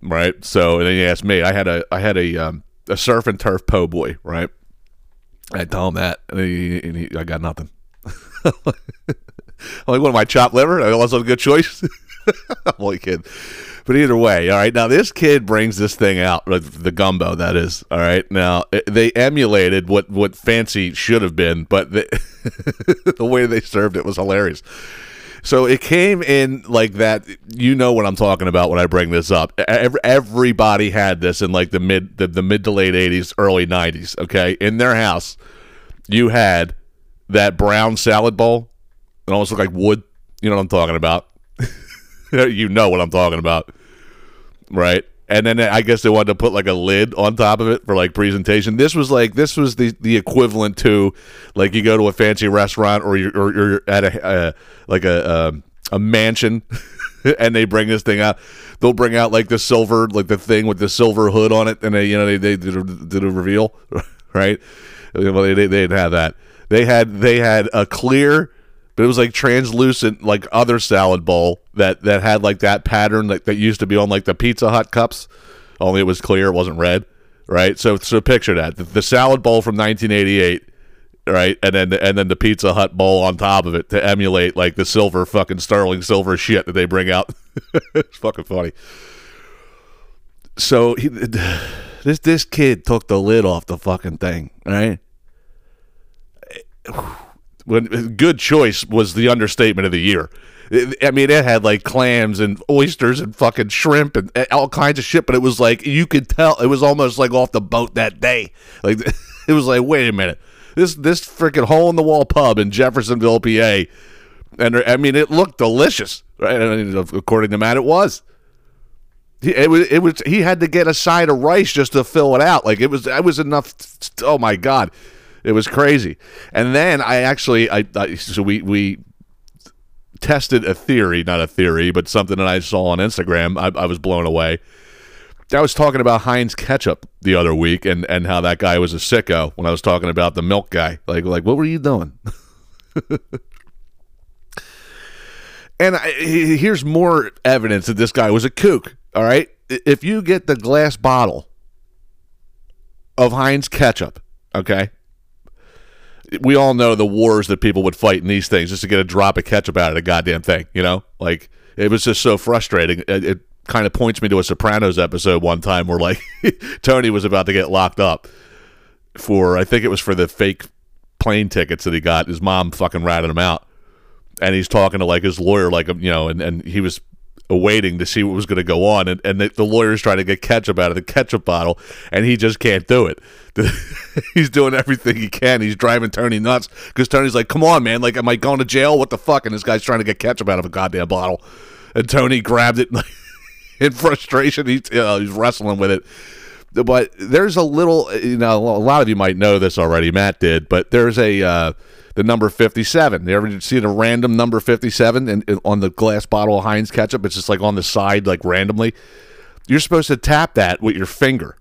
Speaker 1: right? So and then he asked me. I had a I had a um, a surf and turf po' boy, right? I told him that, and, he, and he, I got nothing. I'm like, what am I, chopped liver? I also a good choice. I'm only kidding. But either way, all right. Now this kid brings this thing out, the gumbo that is. All right. Now eh, they emulated what what fancy should have been, but the, the way they served it was hilarious. So it came in like that. You know what I'm talking about when I bring this up. Ev- Everybody had this in like the mid the, the mid to late 80s, early 90s. Okay, in their house, you had that brown salad bowl. It almost looked like wood. You know what I'm talking about. you know what I'm talking about, right? And then I guess they wanted to put like a lid on top of it for like presentation. This was like this was the the equivalent to like you go to a fancy restaurant or you're or you're at a uh, like a um, a mansion and they bring this thing out. They'll bring out like the silver like the thing with the silver hood on it, and they you know they they did a, did a reveal, right? Well, they they didn't have that. They had they had a clear but it was like translucent like other salad bowl that that had like that pattern that, that used to be on like the pizza hut cups. Only it was clear it wasn't red right? So so picture that. The, the salad bowl from 1988 right? And then and then the pizza hut bowl on top of it to emulate like the silver fucking sterling silver shit that they bring out. It's fucking funny. So he, This this kid took the lid off the fucking thing, right? When good choice was the understatement of the year. I mean, it had like clams and oysters and fucking shrimp and all kinds of shit, but it was like you could tell it was almost like off the boat that day. Like it was like, wait a minute, this this freaking hole in the wall pub in Jeffersonville, PA, and I mean, it looked delicious, right? I mean, according to Matt, it was. He, it was, it was. He had to get a side of rice just to fill it out. Like it was. It was enough. Oh my god, it was crazy. And then I actually, I, I so we we tested a theory, not a theory, but something that I saw on Instagram. I, I was blown away. I was talking about Heinz ketchup the other week, and and how that guy was a sicko when I was talking about the milk guy. Like like, what were you doing? And I, here's more evidence that this guy was a kook. All right, if you get the glass bottle of Heinz ketchup, okay, we all know the wars that people would fight in these things just to get a drop of ketchup out of the goddamn thing. You know, like it was just so frustrating. It, it kind of points me to a Sopranos episode one time where like Tony was about to get locked up for I think it was for the fake plane tickets that he got. His mom fucking ratted him out and he's talking to like his lawyer, like you know, and, and he was awaiting to see what was going to go on, and, and the, the lawyer's trying to get ketchup out of the ketchup bottle, and he just can't do it. he's doing everything he can. He's driving Tony nuts because Tony's like, "Come on, man! Like, am I going to jail? What the fuck?" And this guy's trying to get ketchup out of a goddamn bottle, and Tony grabbed it in frustration. He's wrestling with it. But there's a little, you know, a lot of you might know this already. Matt did, but there's a uh, the number 57. You ever see the random number 57 in, in- on the glass bottle of Heinz ketchup? It's just like on the side, like randomly. You're supposed to tap that with your finger,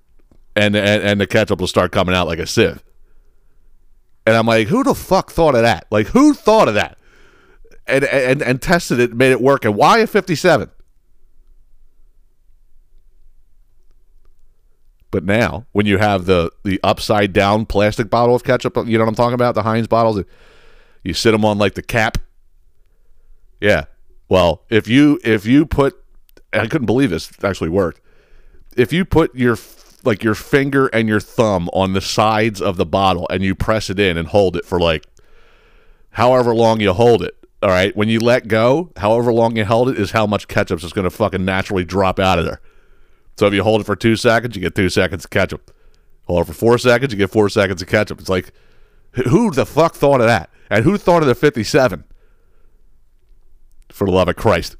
Speaker 1: and and, and the ketchup will start coming out like a sieve. And I'm like, who the fuck thought of that? Like, who thought of that? And and and tested it, made it work. And why a 57? But now, when you have the the upside down plastic bottle of ketchup, you know what I'm talking about? The Heinz bottles, you sit them on like the cap. Yeah. Well, if you if you put, I couldn't believe this actually worked. If you put your like your finger and your thumb on the sides of the bottle and you press it in and hold it for like however long you hold it. All right. When you let go, however long you held it is how much ketchup is going to fucking naturally drop out of there. So if you hold it for two seconds, you get two seconds of ketchup. Hold it for four seconds, you get four seconds of ketchup. It's like, who the fuck thought of that? And who thought of the 57? For the love of Christ.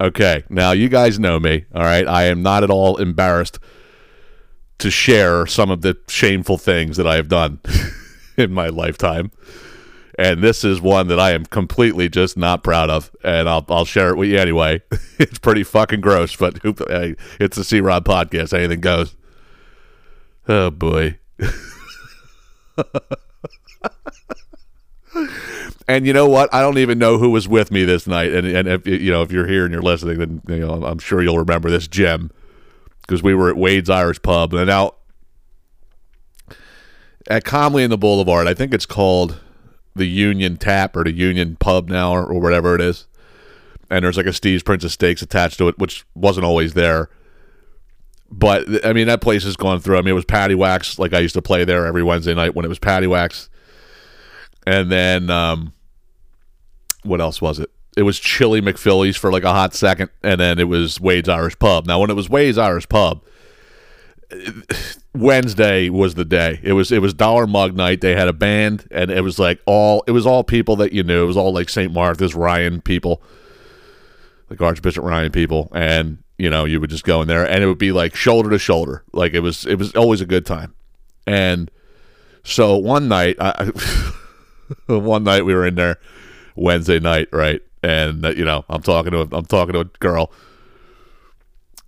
Speaker 1: Okay, now you guys know me, all right? I am not at all embarrassed to share some of the shameful things that I have done in my lifetime. And this is one that I am completely just not proud of, and I'll I'll share it with you anyway. it's pretty fucking gross, but hey, it's a C Rod podcast. Anything goes. Oh boy. and you know what? I don't even know who was with me this night. And and if you know if you're here and you're listening, then you know I'm sure you'll remember this gem because we were at Wade's Irish Pub, and now at Comly in the Boulevard, I think it's called the Union Tap or the Union Pub now, or, or whatever it is. And there's like a Steve's Prince of Steaks attached to it, which wasn't always there. But I mean, that place has gone through. I mean, it was Paddy Whacks, like I used to play there every Wednesday night when it was Paddy Whacks. And then, um, what else was it? It was Chili McPhillies for like a hot second, and then it was Wade's Irish Pub. Now, when it was Wade's Irish Pub, Wednesday was the day. It was it was Dollar Mug night. They had a band, and it was like all it was all people that you knew. It was all like St. Martha's Ryan people, like Archbishop Ryan people, and you know you would just go in there, and it would be like shoulder to shoulder. Like it was it was always a good time. And so one night, I, one night we were in there Wednesday night, right? And uh, you know I'm talking to a, I'm talking to a girl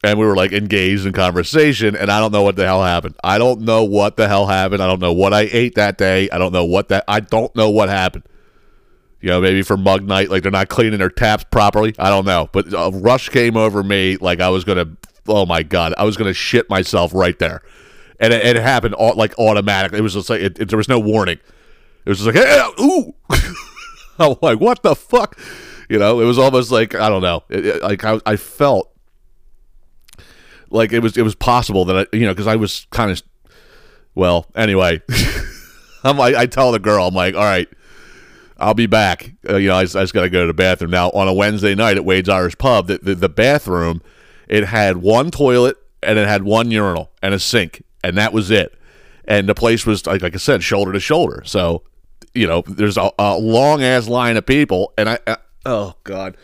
Speaker 1: and we were like engaged in conversation and i don't know what the hell happened i don't know what the hell happened i don't know what i ate that day i don't know what that i don't know what happened you know maybe for mug night like they're not cleaning their taps properly i don't know but a rush came over me like i was gonna oh my god i was gonna shit myself right there and it, it happened all, like automatically. It was just like it, it- there was no warning. It was just like, hey, ooh. I'm like, what the fuck? You know, it was almost like I don't know. It, it- like I, I felt like it was it was possible that I, you know, because I was kind of well. Anyway, I'm like, I tell the girl, I'm like, all right, I'll be back. Uh, you know, I, just- I just got to go to the bathroom now. On a Wednesday night at Wade's Irish Pub, the, the the bathroom it had one toilet and it had one urinal and a sink, and that was it. And the place was like, like I said, shoulder to shoulder. So, you know, there's a, a long ass line of people, and I, I oh god,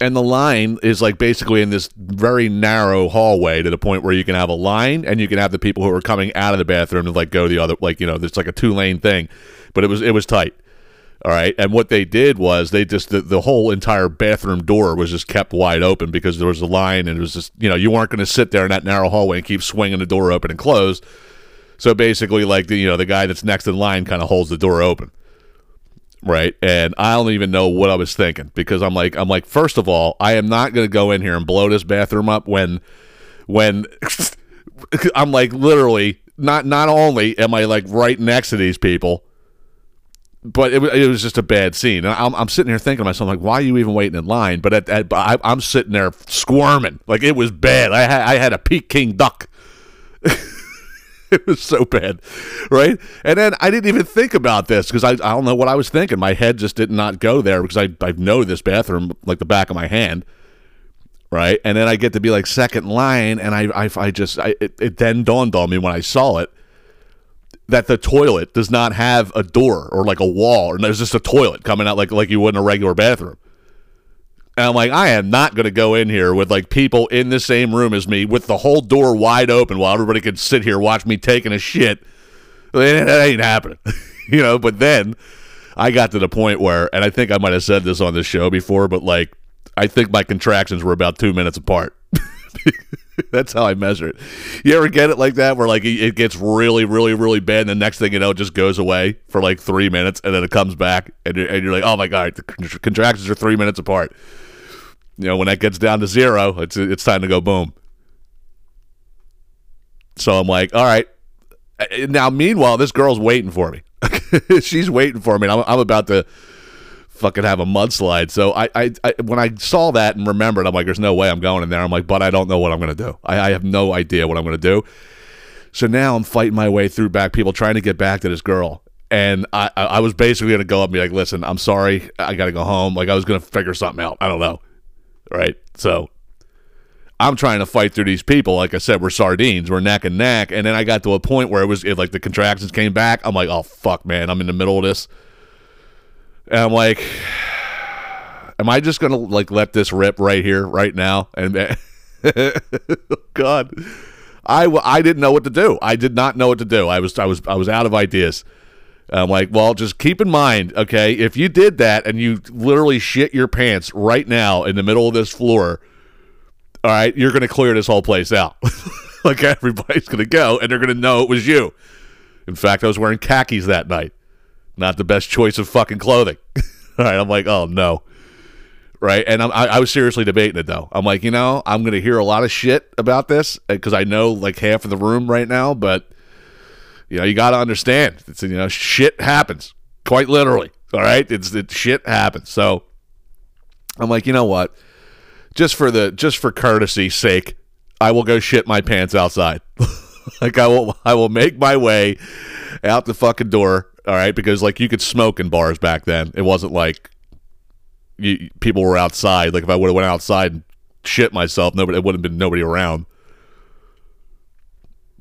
Speaker 1: and the line is like basically in this very narrow hallway to the point where you can have a line and you can have the people who are coming out of the bathroom to like go the other like you know it's like a two lane thing. But it was it was tight all right? And what they did was they just the, the whole entire bathroom door was just kept wide open because there was a line and it was just you know you weren't going to sit there in that narrow hallway and keep swinging the door open and close so basically like the you know the guy that's next in line kind of holds the door open right and i don't even know what i was thinking because i'm like i'm like first of all i am not going to go in here and blow this bathroom up when when i'm like literally not not only am i like right next to these people but it, it was just a bad scene. And I'm, I'm sitting here thinking to myself, like, why are you even waiting in line? But at, at, I, I'm sitting there squirming. Like, it was bad. I had, I had a Peking duck. it was so bad, right? And then I didn't even think about this because I, I don't know what I was thinking. My head just did not go there because I, I know this bathroom like the back of my hand, right? And then I get to be like second line, and I, I, I just, I, it, it then dawned on me when I saw it that the toilet does not have a door or like a wall, and there's just a toilet coming out like like you would in a regular bathroom. And I'm like, I am not going to go in here with like people in the same room as me with the whole door wide open while everybody can sit here watch me taking a shit. That ain't happening, you know. But then I got to the point where, and I think I might have said this on this show before, but like I think my contractions were about two minutes apart. That's how I measure it. You ever get it like that, where like it gets really, really, really bad, and the next thing you know, it just goes away for like three minutes, and then it comes back, and you're, and you're like, oh my god, the contractions are three minutes apart. You know, when that gets down to zero, it's it's time to go boom. So I'm like, all right. Uh, Now, meanwhile, this girl's waiting for me. She's waiting for me. I'm, I'm about to fucking have a mudslide. So I, I, I, when I saw that and remembered, I'm like, there's no way I'm going in there. I'm like, but I don't know what I'm to do. I, I have no idea what I'm to do. So now I'm fighting my way through back people trying to get back to this girl. And I, I was basically to go up and be like, listen, I'm sorry. I got to go home. Like I was to figure something out. I don't know. Right. So I'm trying to fight through these people. Like I said, we're sardines. We're neck and neck. And then I got to a point where it was it, like the contractions came back. I'm like, oh fuck, man, I'm in the middle of this. And I'm like, am I just gonna like let this rip right here, right now? And eh, oh, God, I I didn't know what to do. I did not know what to do. I was I was I was out of ideas. I'm like, well, just keep in mind, okay, if you did that and you literally shit your pants right now in the middle of this floor, all right, you're going to clear this whole place out. like everybody's going to go and they're going to know it was you. In fact, I was wearing khakis that night. Not the best choice of fucking clothing. right, I'm like, oh no. Right, and I'm, I, I was seriously debating it though. I'm like, you know, I'm to hear a lot of shit about this uh, because I know like half of the room right now, but you know, you got to understand. It's you know, shit happens quite literally. All right, it's it shit happens. So I'm like, you know what? Just for the just for courtesy's sake, I will go shit my pants outside. like I will I will make my way out the fucking door. All right, because like you could smoke in bars back then. It wasn't like you, people were outside. Like if I would have went outside and shit myself, nobody it wouldn't have been nobody around.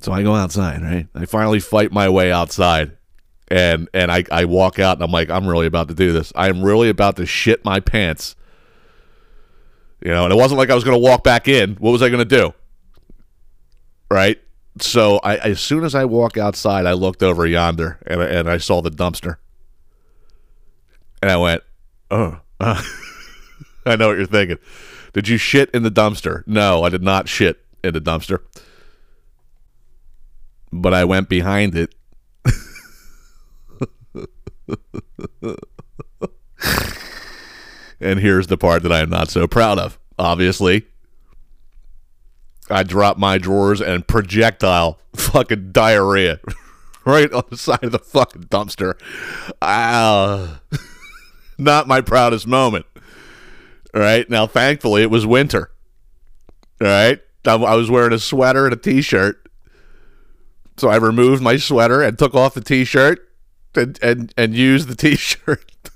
Speaker 1: So I go outside, right? I finally fight my way outside. And and I, I walk out and I'm like, I'm really about to do this. I am really about to shit my pants. You know, and it wasn't like I was gonna walk back in. What was I gonna do? Right? So I as soon as I walk outside, I looked over yonder and I, and I saw the dumpster. And I went, Oh, uh, I know what you're thinking. Did you shit in the dumpster? No, I did not shit in the dumpster but I went behind it. and here's the part that I am not so proud of. Obviously, I drop my drawers and projectile fucking diarrhea right on the side of the fucking dumpster. Ah, not my proudest moment. All right. Now, thankfully, it was winter. All right. I, I was wearing a sweater and a t shirt. So I removed my sweater and took off the t shirt and, and, and used the t shirt.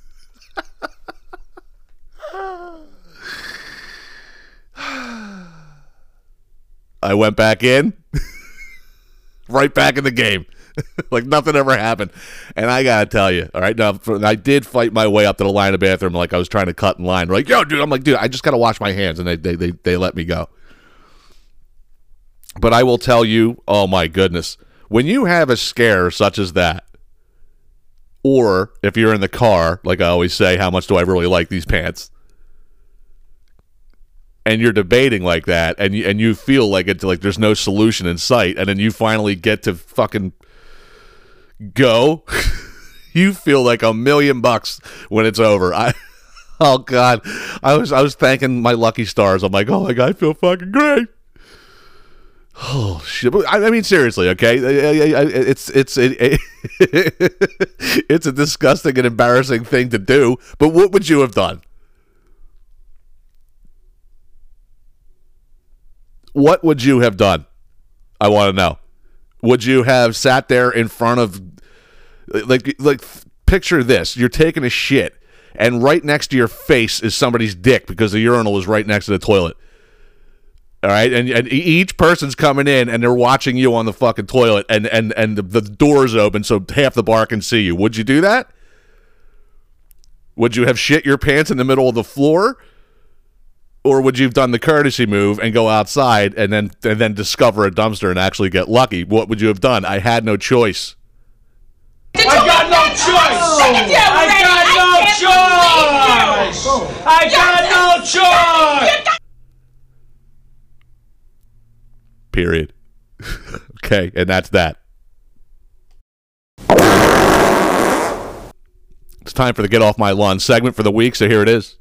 Speaker 1: I went back in, right back in the game, like nothing ever happened. And I gotta tell you, all right, now I did fight my way up to the line of bathroom, like I was trying to cut in line. Like, yo, dude, I'm like, dude, I just gotta wash my hands, and they they they, they let me go. But I will tell you, oh my goodness, when you have a scare such as that, or if you're in the car, like I always say, how much do I really like these pants? And you're debating like that and you, and you feel like it's like there's no solution in sight and then you finally get to fucking go you feel like a million bucks when it's over i oh god i was i was thanking my lucky stars i'm like oh my god i feel fucking great Oh shit! I, mean, seriously, okay? It's it's it, it's a disgusting and embarrassing thing to do. But what would you have done? What would you have done? I want to know. Would you have sat there in front of like like picture this, you're taking a shit and right next to your face is somebody's dick because the urinal is right next to the toilet. All right, and, and each person's coming in and they're watching you on the fucking toilet, and and and the, the door's open so half the bar can see you. Would you do that? Would you have shit your pants in the middle of the floor? Or would you have done the courtesy move and go outside and then and then discover a dumpster and actually get lucky? What would you have done? I had no choice.
Speaker 6: I got no choice. I got no choice. I got no choice.
Speaker 1: Period. okay, and that's that. It's time for the get off my lawn segment for the week, so here it is.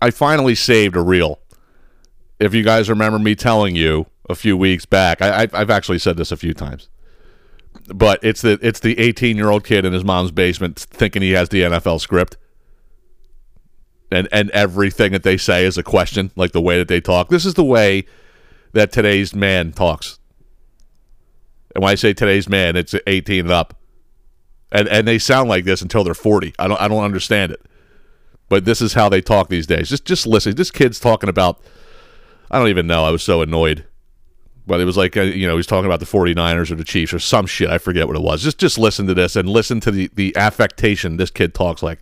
Speaker 1: I finally saved a reel. If you guys remember me telling you a few weeks back, I, I've, I've actually said this a few times, but it's the it's the 18 year old kid in his mom's basement thinking he has the NFL script, and and everything that they say is a question, like the way that they talk. This is the way that today's man talks. And when I say today's man, it's 18 and up, and and they sound like this until they're 40. I don't I don't understand it but this is how they talk these days. Just just listen. This kid's talking about I don't even know. I was so annoyed. But it was like uh, you know, he's talking about the 49ers or the Chiefs or some shit. I forget what it was. Just just listen to this and listen to the the affectation this kid talks like.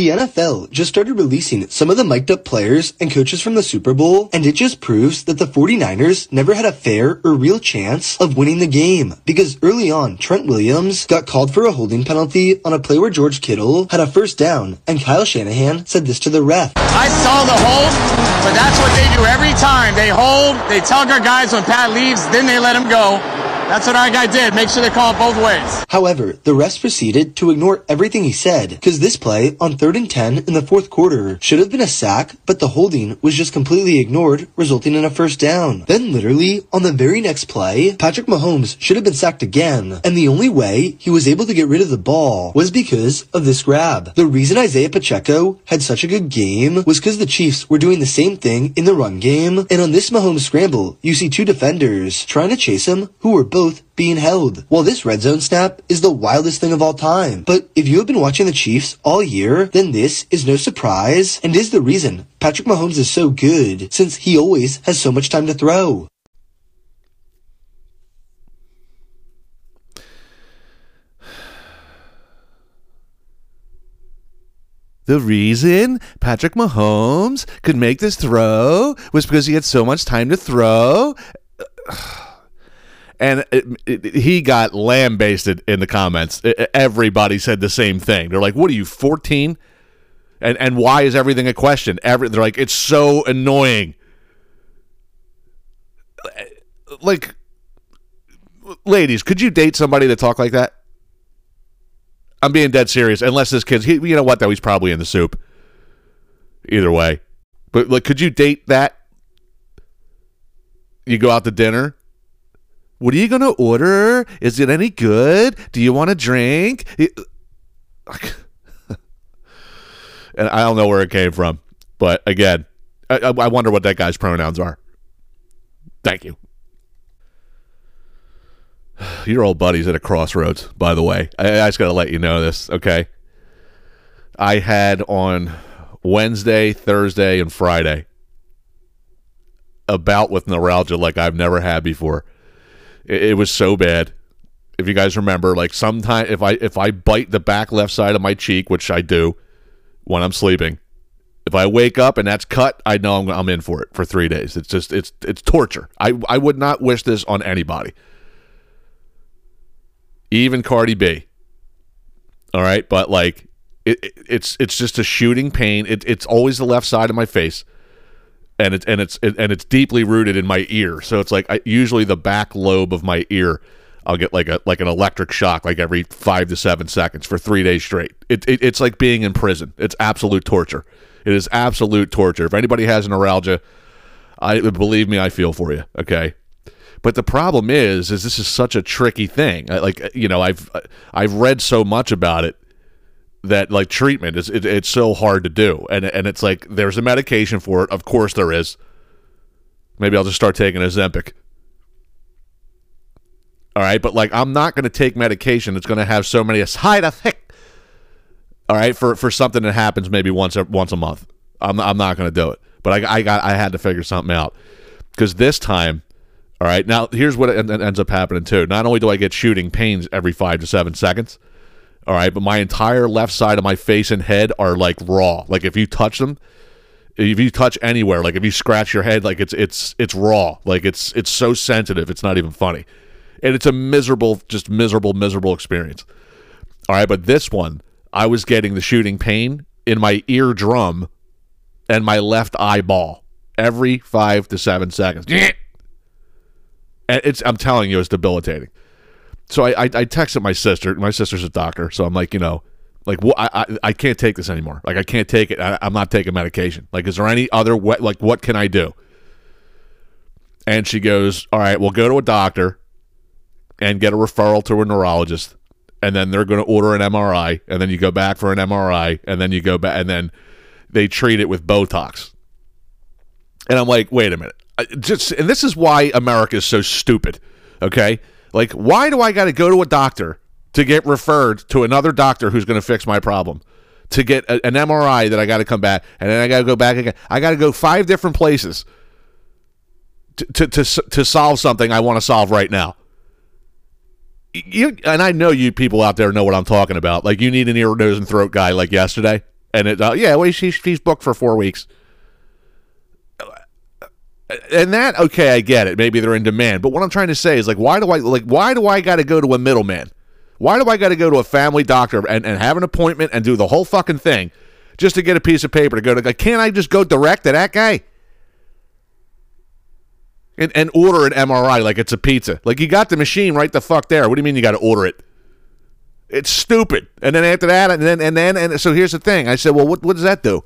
Speaker 9: The NFL just started releasing some of the mic'd up players and coaches from the Super Bowl, and it just proves that the 49ers never had a fair or real chance of winning the game. Because early on, Trent Williams got called for a holding penalty on a play where George Kittle had a first down, and Kyle Shanahan said this to the ref.
Speaker 10: I saw the hold, but that's what they do every time. They hold, they tug our guys when Pat leaves, then they let him go. That's what our guy did. Make sure they call it both ways.
Speaker 9: However, the refs proceeded to ignore everything he said, because this play on third and 10 in the fourth quarter should have been a sack, but the holding was just completely ignored, resulting in a first down. Then literally, on the very next play, Patrick Mahomes should have been sacked again, and the only way he was able to get rid of the ball was because of this grab. The reason Isaiah Pacheco had such a good game was because the Chiefs were doing the same thing in the run game, and on this Mahomes scramble, you see two defenders trying to chase him who were both being held. While this red zone snap is the wildest thing of all time. But if you have been watching the Chiefs all year, then this is no surprise and is the reason Patrick Mahomes is so good since he always has so much time to throw.
Speaker 1: The reason Patrick Mahomes could make this throw was because he had so much time to throw. And it, it, he got lambasted in the comments. E- Everybody said the same thing. They're like, "What are you, 14?" And and why is everything a question? Every they're like, "It's so annoying." Like ladies, could you date somebody that talk like that? I'm being dead serious. Unless this kid's, he, you know what? Though he's probably in the soup. Either way, but like, could you date that? You go out to dinner. What are you gonna order? Is it any good? Do you want a drink? And I don't know where it came from, but again, I, I I wonder what that guy's pronouns are. Thank you. Your old buddy's at a crossroads, by the way. I, I just got to let you know this, okay? I had on Wednesday, Thursday, and Friday a bout with neuralgia like I've never had before. It, it was so bad. If you guys remember, like sometime if I if I bite the back left side of my cheek, which I do when I'm sleeping, if I wake up and that's cut, I know I'm, I'm in for it for three days. It's just it's it's torture. I I would not wish this on anybody even Cardi B. All right, but like it, it- it's it's just a shooting pain. It, it's always the left side of my face, and it's and it's and it's deeply rooted in my ear. So it's like I, usually the back lobe of my ear. I'll get like a like an electric shock like every five to seven seconds for three days straight. It, it it's like being in prison. It's absolute torture. It is absolute torture. If anybody has neuralgia, I believe me, I feel for you. Okay. But the problem is, is this is such a tricky thing. Like you know, I've I've read so much about it that like treatment is it, it's so hard to do, and and it's like there's a medication for it. Of course there is. Maybe I'll just start taking Ozempic. All right, but like I'm not going to take medication that's going to have so many side effects. All right, for for something that happens maybe once a, once a month. I'm I'm not going to do it. But I I got I had to figure something out because this time. All right, now here's what en- en- ends up happening too. Not only do I get shooting pains every five to seven seconds, all right, but my entire left side of my face and head are like raw. Like if you touch them, if you touch anywhere, like if you scratch your head, like it's it's it's raw. Like it's it's so sensitive, it's not even funny, and it's a miserable, just miserable, miserable experience. All right, but this one, I was getting the shooting pain in my eardrum and my left eyeball every five to seven seconds. And it's I'm telling you, it's debilitating. So I, I I texted my sister. My sister's a doctor, so I'm like, you know, like what I, I I can't take this anymore. Like I can't take it. I, I'm not taking medication. Like, is there any other way? Like, what can I do? And she goes, all right, well, go to a doctor and get a referral to a neurologist, and then they're going to order an MRI, and then you go back for an MRI, and then you go back, and then they treat it with Botox. And I'm like, wait a minute. I- Just and this is why America is so stupid. Okay? Like why do I got to go to a doctor to get referred to another doctor who's going to fix my problem? To get a, an MRI that I got to come back and then I got to go back again. I got to go five different places to to to, to solve something I want to solve right now. You and I know you people out there know what I'm talking about. Like you need an ear, nose, and throat guy like yesterday, and it uh, yeah, well she's she's booked for four weeks and that okay i get it. Maybe they're in demand. But what i'm trying to say is like why do i like why do i got to go to a middleman? Why do i got to go to a family doctor and, and have an appointment and do the whole fucking thing just to get a piece of paper to go to like can't i just go direct to that guy? And, and order an mri like it's a pizza. Like you got the machine right the fuck there. What do you mean you got to order it? It's stupid. And then after that and then and then and so here's the thing. I said well what, what does that do?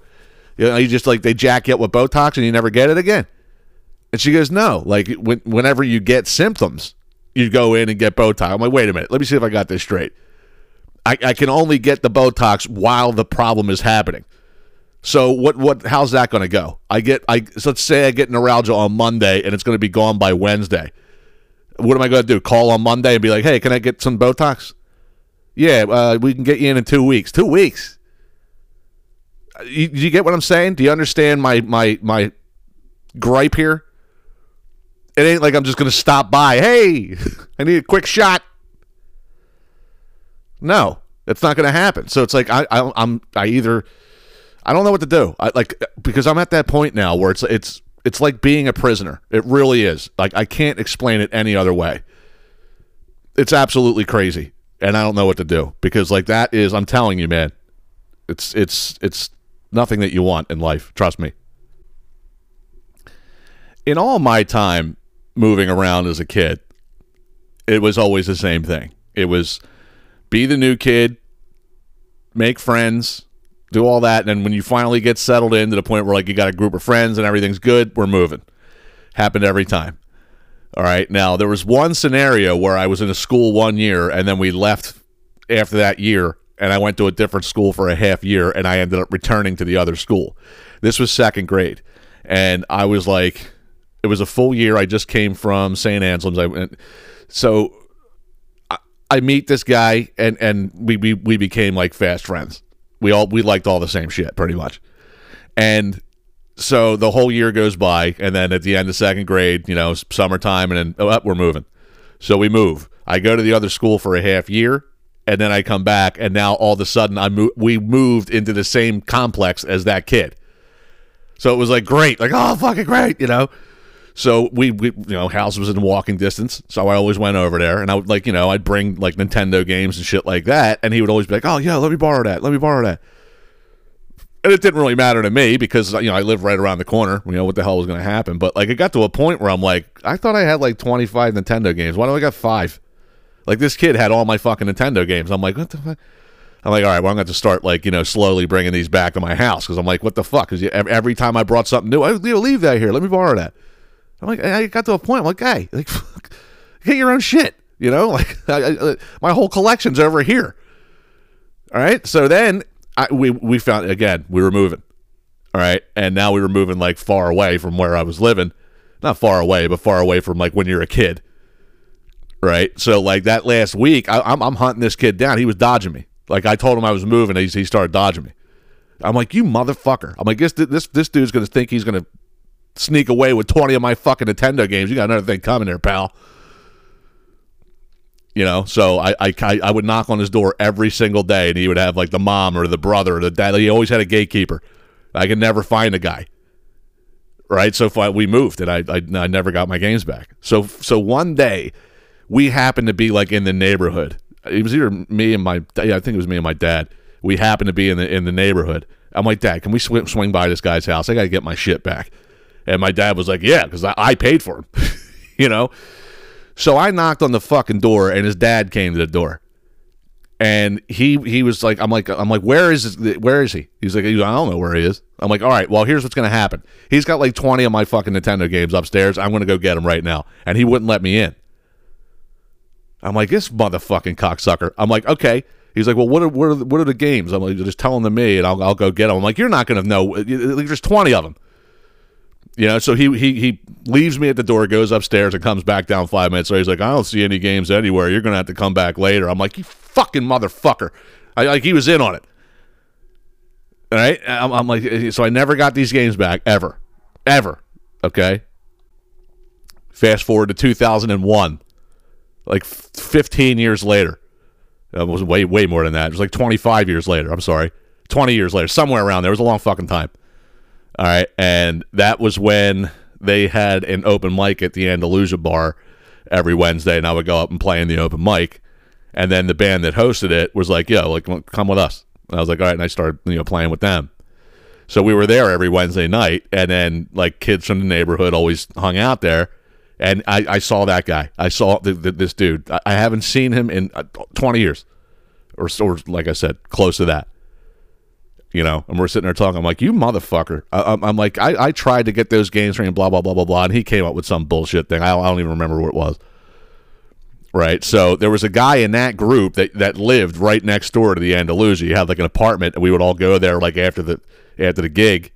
Speaker 1: You know you just like they jack you up with botox and you never get it again and she goes, no. Like when, whenever you get symptoms, you go in and get Botox. I'm like, wait a minute. Let me see if I got this straight. I, I can only get the Botox while the problem is happening. So what? What? How's that going to go? I get. I so let's say I get neuralgia on Monday and it's going to be gone by Wednesday. What am I going to do? Call on Monday and be like, hey, can I get some Botox? Yeah, uh, we can get you in in two weeks. Two weeks. You, you get what I'm saying? Do you understand my my my gripe here? It ain't like I'm just going to stop by. Hey, I need a quick shot. No, it's not going to happen. So it's like I, I I'm I either I don't know what to do. I like because I'm at that point now where it's it's it's like being a prisoner. It really is. Like I can't explain it any other way. It's absolutely crazy, and I don't know what to do because like that is I'm telling you, man. It's it's it's nothing that you want in life. Trust me in all my time moving around as a kid, it was always the same thing. It was be the new kid, make friends, do all that, and then when you finally get settled in to the point where like you got a group of friends and everything's good, we're moving. Happened every time. All right. Now there was one scenario where I was in a school one year and then we left after that year and I went to a different school for a half year and I ended up returning to the other school. This was second grade. And I was like it was a full year. I just came from St. Anselm's. I went so I, I meet this guy and and we, we we became like fast friends. We all we liked all the same shit pretty much. And so the whole year goes by, and then at the end of second grade, you know, summertime, and then oh, we're moving. So we move. I go to the other school for a half year, and then I come back, and now all of a sudden I mo- we moved into the same complex as that kid. So it was like great, like oh fucking great, you know. So we, we you know house was in walking distance, so I always went over there, and I would like you know I'd bring like Nintendo games and shit like that, and he would always be like, oh yeah, let me borrow that, let me borrow that and it didn't really matter to me because you know I live right around the corner. You know what the hell was going to happen, but like it got to a point where I'm like, I thought I had like 25 Nintendo games. Why do I got five? Like this kid had all my fucking Nintendo games. I'm like, what the fuck? I'm like, all right, well, I'm going to start like you know slowly bringing these back to my house because I'm like, what the fuck? Because every time I brought something new, I you know, leave that here. Let me borrow that. I'm like, I got to a point. I'm like, hey, like, get your own shit. You know, like I, I, uh, my whole collection's over here. All right. So then I, we we found again we were moving. All right, and now we were moving like far away from where I was living. Not far away, but far away from like when you're a kid. Right. So like that last week, I, I'm I'm hunting this kid down. He was dodging me. Like I told him I was moving, he he started dodging me. I'm like, you motherfucker. I'm like, this this this dude's gonna think he's gonna sneak away with 20 of my fucking Nintendo games. You got another thing coming there, pal. You know, so I, I I would knock on his door every single day, and he would have like the mom or the brother or the dad. He always had a gatekeeper. I could never find a guy. Right, so we moved, and I, I I never got my games back. So so one day, we happened to be like in the neighborhood. It was either me and my yeah, I think it was me and my dad. We happened to be in the in the neighborhood. I'm like, Dad, can we sw- swing by this guy's house? I got to get my shit back. And my dad was like, Yeah, because I, I paid for him. you know. So I knocked on the fucking door, and his dad came to the door, and he he was like, I'm like I'm like, where is this, where is he? He's like, I don't know where he is. I'm like, all right, well, here's what's gonna happen. He's got like 20 of my fucking Nintendo games upstairs. I'm gonna go get him right now, and he wouldn't let me in. I'm like, this motherfucking cocksucker. I'm like, okay. He's like, well, what are what are the, what are the games? I'm like, just tell them to me, and I'll I'll go get them. I'm like, you're not gonna know. There's 20 of them. You know, so he he he leaves me at the door, goes upstairs, and comes back down five minutes later. He's like, I don't see any games anywhere. You're gonna have to come back later. I'm like, you fucking motherfucker. I like he was in on it. All right, I'm, I'm like, eh, so I never got these games back ever, ever. Okay. Fast forward to 2001, like 15 years later. Uh, it was way way more than that. It was like 25 years later. I'm sorry, 20 years later, somewhere around there. It was a long fucking time. All right, and that was when they had an open mic at the Andalusia bar every Wednesday, and I would go up and play in the open mic. And then the band that hosted it was like, "Yo, like come with us." And I was like, "All right," and I started you know playing with them. So we were there every Wednesday night, and then like kids from the neighborhood always hung out there. And I, I saw that guy. I saw th th this dude. I, I haven't seen him in uh, 20 years, or, or like I said, close to that you know, and we're sitting there talking. I'm like, you motherfucker. I, I'm, I'm like, I, I tried to get those games for him, blah, blah, blah, blah, blah. And he came up with some bullshit thing. I don't, I don't even remember what it was. Right. So there was a guy in that group that, that lived right next door to the Andalusia. He had like an apartment and we would all go there like after the, after the gig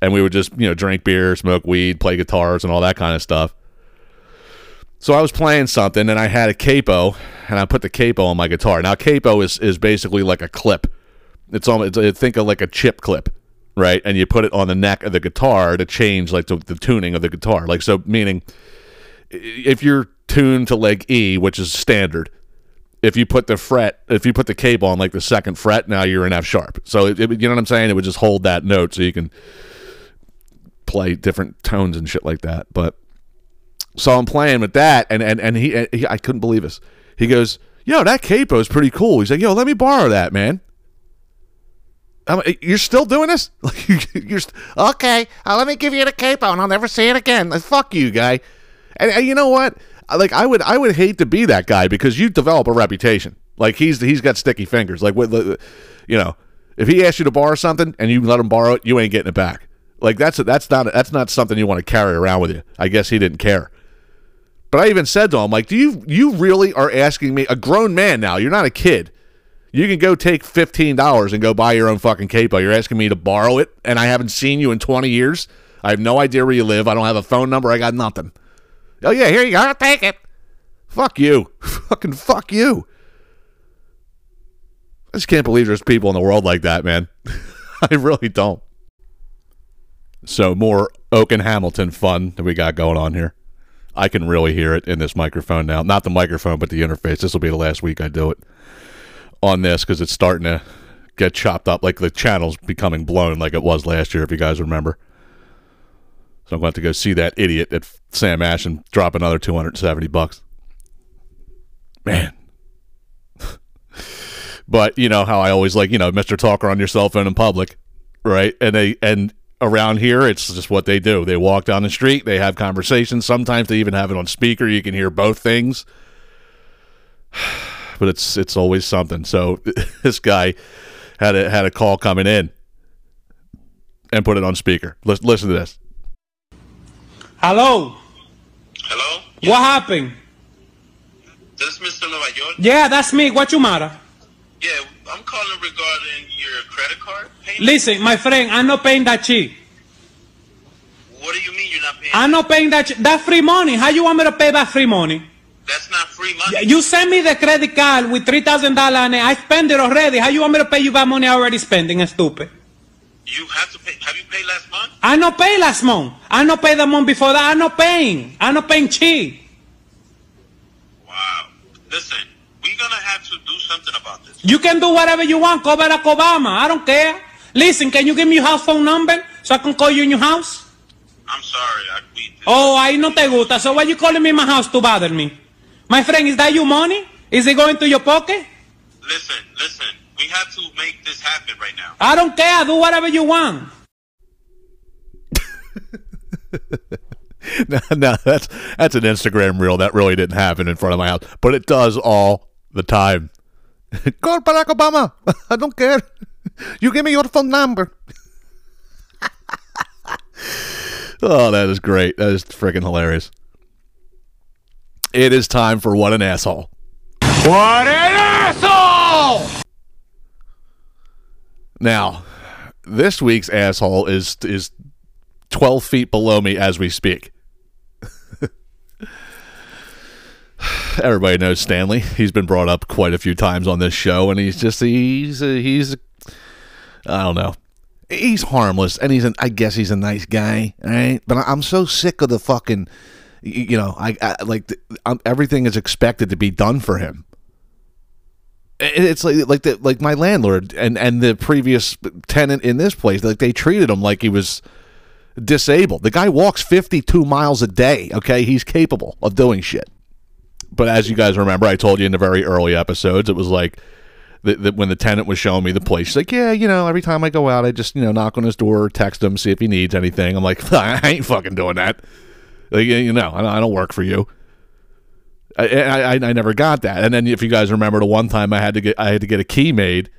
Speaker 1: and we would just, you know, drink beer, smoke weed, play guitars and all that kind of stuff. So I was playing something and I had a capo and I put the capo on my guitar. Now capo is, is basically like a clip. It's almost it's, uh, think of like a chip clip, right? And you put it on the neck of the guitar to change like the, the tuning of the guitar. Like so, meaning if you're tuned to like E, which is standard, if you put the fret, if you put the cable on like the second fret, now you're in F sharp. So it, it- you know what I'm saying? It would just hold that note so you can play different tones and shit like that. But so I'm playing with that, and and and he, and he I couldn't believe this. He goes, "Yo, that capo is pretty cool." He's like, "Yo, let me borrow that, man." I'm, you're still doing this? You're st- okay? Uh, let me give you the capo, and I'll never see it again. Uh, fuck you, guy. And, and you know what? Like I would I would hate to be that guy because you develop a reputation. Like he's he's got sticky fingers. Like what you know, if he asks you to borrow something and you let him borrow it, you ain't getting it back. Like that's that's not that's not something you want to carry around with you. I guess he didn't care. But I even said to him, like, do you you really are asking me a grown man now? You're not a kid. You can go take fifteen dollars and go buy your own fucking capo. You're asking me to borrow it, and I haven't seen you in twenty years. I have no idea where you live. I don't have a phone number. I got nothing. Oh yeah, here you go. Take it. Fuck you. Fucking fuck you. I just can't believe there's people in the world like that, man. I really don't. So more Oak and Hamilton fun that we got going on here. I can really hear it in this microphone now. Not the microphone, but the interface. This will be the last week I do it on this because it's starting to get chopped up. Like the channel's becoming blown like it was last year, if you guys remember. So I'm going to have to go see that idiot at Sam Ash and drop another 270 bucks. Man. but you know how I always like, you know, Mr. Talker on your cell phone in public, right? And they and around here it's just what they do. They walk down the street, they have conversations. Sometimes they even have it on speaker. You can hear both things. But it's it's always something. So this guy had a had a call coming in and put it on speaker. Listen, listen to this.
Speaker 6: Hello. Hello. What happened?
Speaker 11: This Mr. Nueva York?
Speaker 6: Yeah, that's me. What you matter?
Speaker 11: Yeah, I'm calling regarding your credit card payment.
Speaker 6: Listen, my friend, I'm not paying that shit.
Speaker 11: What do you mean you're not paying?
Speaker 6: I'm not paying that. Ch- that's free money. How you want me to pay that free money?
Speaker 11: That's not free money.
Speaker 6: You send me the credit card with three thousand dollars and I spend it already. How you want me to pay you that money I already spending? Stupid.
Speaker 11: You have to pay. Have you paid last month?
Speaker 6: I not pay last month. I not pay the month before that. I not paying. I not paying cheap.
Speaker 11: Wow. Listen, we're gonna have to do something about this.
Speaker 6: You can do whatever you want. Call Barack Obama. I don't care. Listen, can you give me your house phone number so I can call you in your house?
Speaker 11: I'm sorry. I, we,
Speaker 6: Oh, ahí no te gusta. So why you calling me in my house to bother me? My friend, is that your money? Is it going to your pocket?
Speaker 11: listen, listen. We have to make this happen right now.
Speaker 6: I don't care. Do whatever you want.
Speaker 1: no, no, that's that's an Instagram reel that really didn't happen in front of my house, but it does all the time.
Speaker 12: Call Barack Obama. I don't care. You give me your phone number.
Speaker 1: Oh, that is great. That is freaking hilarious. It is time for what an asshole.
Speaker 6: What an asshole!
Speaker 1: Now, this week's asshole is is twelve feet below me as we speak. Everybody knows Stanley. He's been brought up quite a few times on this show, and he's just he's uh, he's I don't know. He's harmless, and he's an I guess he's a nice guy, right? But I'm so sick of the fucking, you know, I, I like I'm, um, everything is expected to be done for him. It's like like the like my landlord and and the previous tenant in this place. Like they treated him like he was disabled. The guy walks 52 miles a day. Okay, he's capable of doing shit. But as you guys remember, I told you in the very early episodes, it was like that when the tenant was showing me the place, she's like, yeah, you know, every time I go out, I just you know knock on his door, text him, see if he needs anything. I'm like, I ain't fucking doing that. Like, you know, I don't- work for you. I, I, I never got that. And then if you guys remember, the one time I had to get I had to get a key made.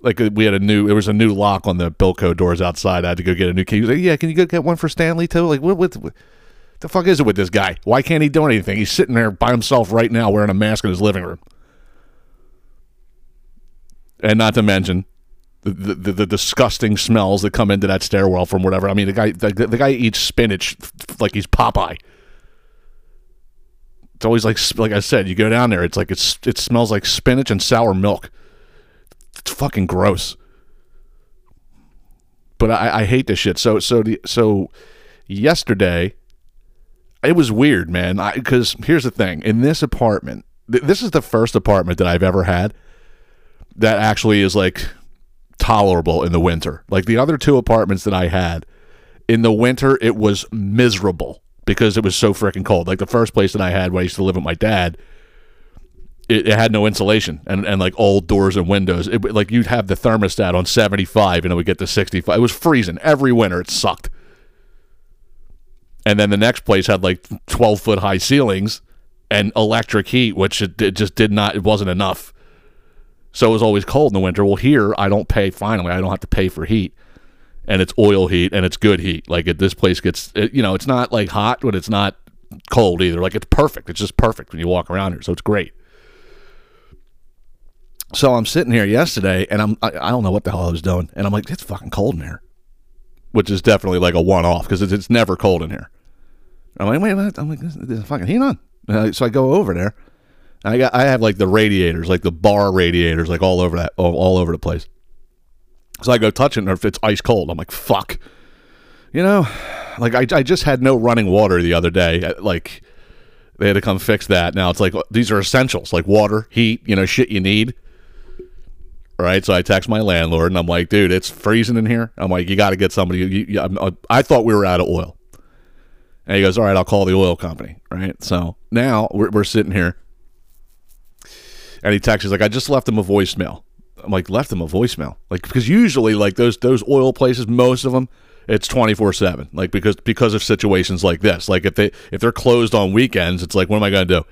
Speaker 1: Like uh, we had a new, it was a new lock on the Bilco doors outside. I had to go get a new key. He was like, "Yeah, can you go get one for Stanley too?" Like, what, what, what the fuck is it with this guy? Why can't he do anything? He's sitting there by himself right now, wearing a mask in his living room. And not to mention the, the, the disgusting smells that come into that stairwell from whatever. I mean, the guy the, the guy eats spinach like he's Popeye. It's always like like I said, you go down there, it's like it's it smells like spinach and sour milk. It's fucking gross. But I, I hate this shit. So so the, so yesterday, it was weird, man. Because here's the thing: in this apartment, th- this is the first apartment that I've ever had that actually is like tolerable in the winter. Like the other two apartments that I had in the winter, it was miserable because it was so freaking cold. Like the first place that I had where I used to live with my dad, it, it had no insulation and, and like old doors and windows. It, like you'd have the thermostat on 75 and it would get to 65. It was freezing every winter. It sucked. And then the next place had like 12 foot high ceilings and electric heat, which it, it just did not, it wasn't enough. So it was always cold in the winter. Well, here I don't pay. Finally, I don't have to pay for heat, and it's oil heat and it's good heat. Like this place gets, it, you know, it's not like hot, but it's not cold either. Like it's perfect. It's just perfect when you walk around here. So it's great. So I'm sitting here yesterday, and I'm I, I don't know what the hell I was doing, and I'm like, it's fucking cold in here, which is definitely like a one off because it's, it's never cold in here. I'm like, wait, what? I'm like, this, this fucking heat on. Uh, so I go over there. I got I have like the radiators, like the bar radiators, like all over that, all, all over the place. So I go touch it, and if it's ice cold, I'm like, fuck. You know, like I, I just had no running water the other day. Uh, Like they had to come fix that. Now it's like these are essentials, like water, heat, you know, shit you need. Right. So I text my landlord, and I'm like, dude, it's freezing in here. I'm like, you got to get somebody. You, you, I'm- uh, I thought we were out of oil. And he goes, all right, I'll call the oil company. Right. So now we're, we're sitting here. And he texts, he's like, I just left him a voicemail. I'm like, left him a voicemail. Like, because usually, like those those oil places, most of them, it's 24 seven. Like because because of situations like this. Like if they if they're closed on weekends, it's like, what am I gonna do?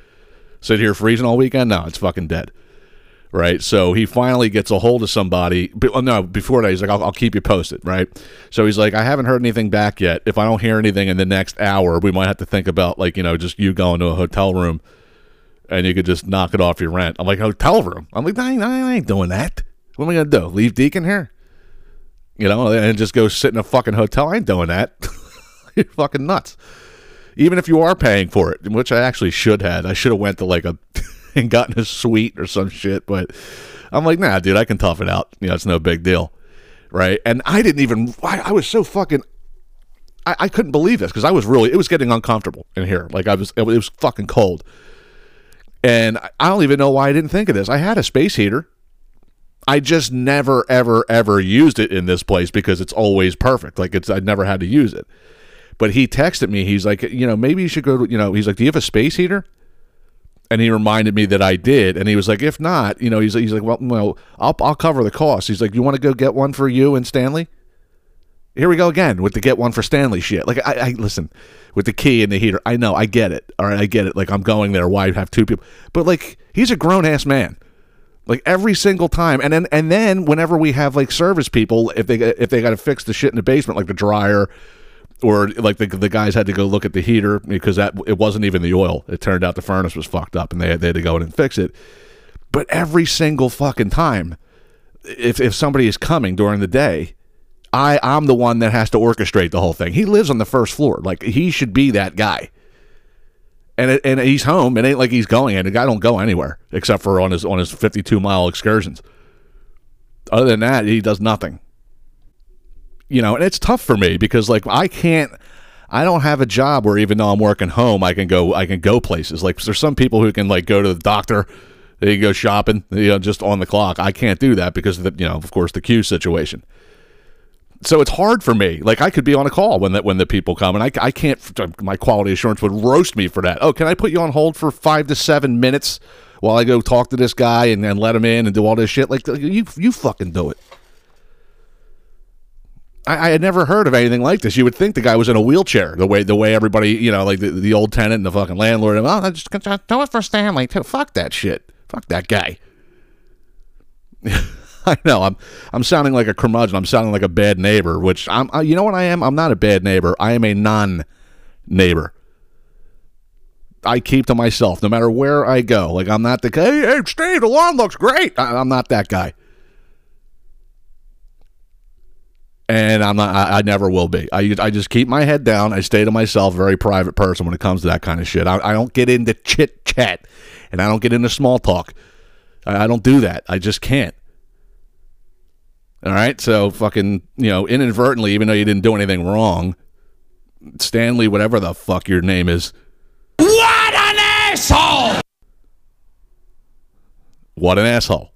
Speaker 1: Sit here freezing all weekend? No, it's fucking dead. Right. So he finally gets a hold of somebody. But, oh, no, before that, he's like, I'll, I'll keep you posted. Right. So he's like, I haven't heard anything back yet. If I don't hear anything in the next hour, we might have to think about like you know just you going to a hotel room and you could just knock it off your rent. I'm like, hotel room. I'm like, I ain't, I ain't doing that. What am I gonna do? Leave Deacon here? You know, and just go sit in a fucking hotel? I ain't doing that. You're fucking nuts. Even if you are paying for it, which I actually should have. I should have went to like a and gotten a suite or some shit. But I'm like, nah, dude, I can tough it out. You know, it's no big deal, right? And I didn't even. I, I was so fucking. I, I couldn't believe this because I was really. It was getting uncomfortable in here. Like I was. It was fucking cold. And I- don't even know why I didn't think of this. I had a space heater. I just never, ever, ever used it in this place because it's always perfect. Like it's, I never had to use it. But he texted me. He's like, you know, maybe you should go. To, you know, he's like, do you have a space heater? And he reminded me that I did. And he was like, if not, you know, he's he's like, well, well, I'll I'll cover the cost. He's like, you want to go get one for you and Stanley? Here we go again with the get one for Stanley shit. Like I, I listen with the key and the heater. I know, I get it. All right, I get it. Like I'm going there. Why have two people? But like he's a grown ass man. Like every single time, and then and then whenever we have like service people, if they if they got to fix the shit in the basement, like the dryer, or like the the guys had to go look at the heater because that it wasn't even the oil. It turned out the furnace was fucked up, and they had, they had to go in and fix it. But every single fucking time, if if somebody is coming during the day, I I'm the one that has to orchestrate the whole thing. He lives on the first floor. Like he should be that guy. And it, and he's home. It ain't like he's going. And the guy don't go anywhere except for on his on his 52 mile excursions. Other than that, he does nothing. You know, and it's tough for me because like I can't. I don't have a job where even though I'm working home, I can go. I can go places. Like there's some people who can like go to the doctor. They can go shopping. You know, just on the clock. I can't do that because of the you know, of course, the queue situation so it's hard for me. Like I could be on a call when that when the people come, and I, I can't. My quality assurance would roast me for that. Oh, can I put you on hold for five to seven minutes while I go talk to this guy and, and let him in and do all this shit? Like uh, you you fucking do it. I, I had never heard of anything like this. You would think the guy was in a wheelchair. The way the way everybody you know like the, the old tenant and the fucking landlord. Oh, I just just do it for Stanley too. Fuck that shit. Fuck that guy. I know I'm I'm sounding like a curmudgeon. I'm sounding like a bad neighbor, which I'm. uh, You know what I am? I'm not a bad neighbor. I am a non-neighbor. I keep to myself no matter where I go. Like I'm not the guy. Hey, hey Steve, the lawn looks great. I, I'm not that guy, and I'm not. I, I never will be. I I just keep my head down. I stay to myself. Very private person when it comes to that kind of shit. I, I don't get into chit chat, and I don't get into small talk. I, I don't do that. I just can't. All right, so fucking, you know, inadvertently, even though you didn't do anything wrong, Stanley, whatever the fuck your name is,
Speaker 6: What an asshole!
Speaker 1: what an asshole.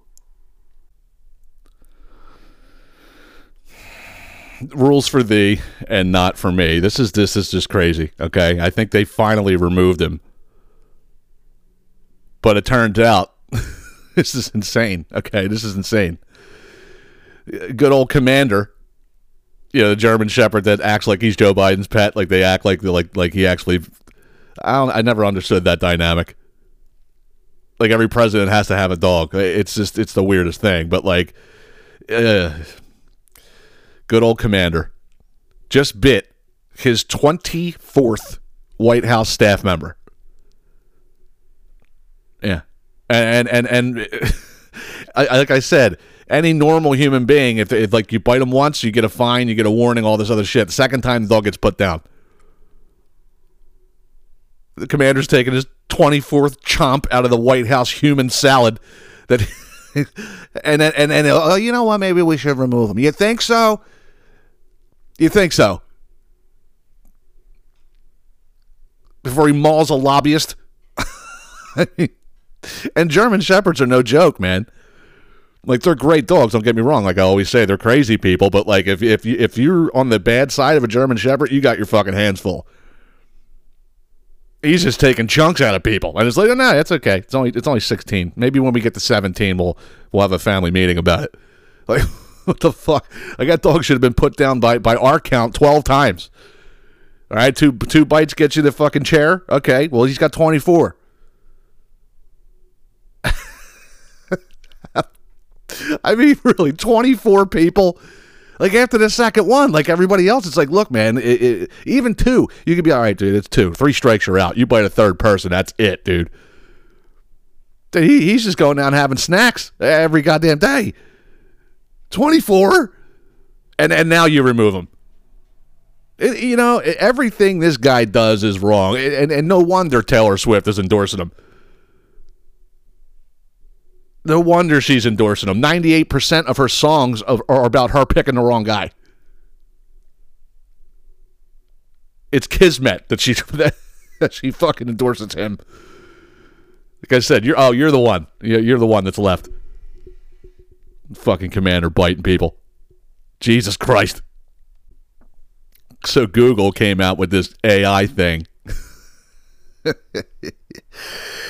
Speaker 1: Rules for thee and not for me. This is this is just crazy. Okay, I think they finally removed him, but it turns out this is insane. Okay, this is insane. Good old commander, you know, the German Shepherd that acts like he's Joe Biden's pet. Like they act like like like he actually. I don't. I never understood that dynamic. Like every president has to have a dog. It's just it's the weirdest thing. But like, uh, good old commander just bit his twenty fourth White House staff member. Yeah, and and and, and I- like I said, any normal human being, if, if like you bite them once, you get a fine, you get a warning, all this other shit. The second time, the dog gets put down. The commander's taking his twenty fourth chomp out of the White House human salad. That and then and and oh, you know what? Maybe we should remove him. You think so? You think so? Before he mauls a lobbyist. and German shepherds are no joke, man. Like they're great dogs. Don't get me wrong. Like I always say, they're crazy people. But like if if you if you're on the bad side of a German shepherd, you got your fucking hands full. He's just taking chunks out of people, and it's like, oh no, it's okay. It's only it's only sixteen. Maybe when we get to seventeen, we'll we'll have a family meeting about it. Like what the fuck? Like that dog should have been put down by by our count twelve times. All right, two two bites get you the fucking chair. Okay, well he's got twenty four. I mean, really, 24 people. Like after the second one, like everybody else, it's like, look, man, it, it, even two, you could be all right, dude. It's two, three strikes, you're out. You bite a third person, that's it, dude. Dude, He, he's just going down having snacks every goddamn day. 24, and and now you remove him. It- you know, everything this guy does is wrong, and and no wonder Taylor Swift is endorsing him. No wonder she's endorsing him. 98% of her songs are about her picking the wrong guy. It's Kismet that she that, she fucking endorses him. Like I said, you're oh, you're the one. You're the one that's left. Fucking commander biting people. Jesus Christ. So Google came out with this AI thing.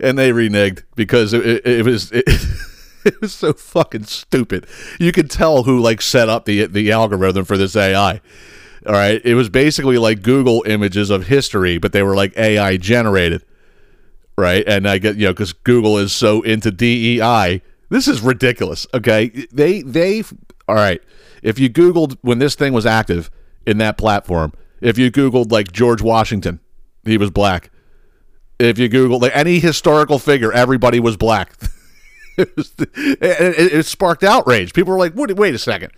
Speaker 1: and they reneged because it, it, was it, it was so fucking stupid. You could tell who like set up the the algorithm for this AI. All right, it was basically like Google images of history, but they were like AI generated, right? And I get you know because Google is so into DEI. This is ridiculous. Okay, they they all right. If you Googled when this thing was active in that platform, if you Googled like George Washington, he was black if you Google like, any historical figure, everybody was black. it, was it, it, sparked outrage. People were like, wait, wait a second.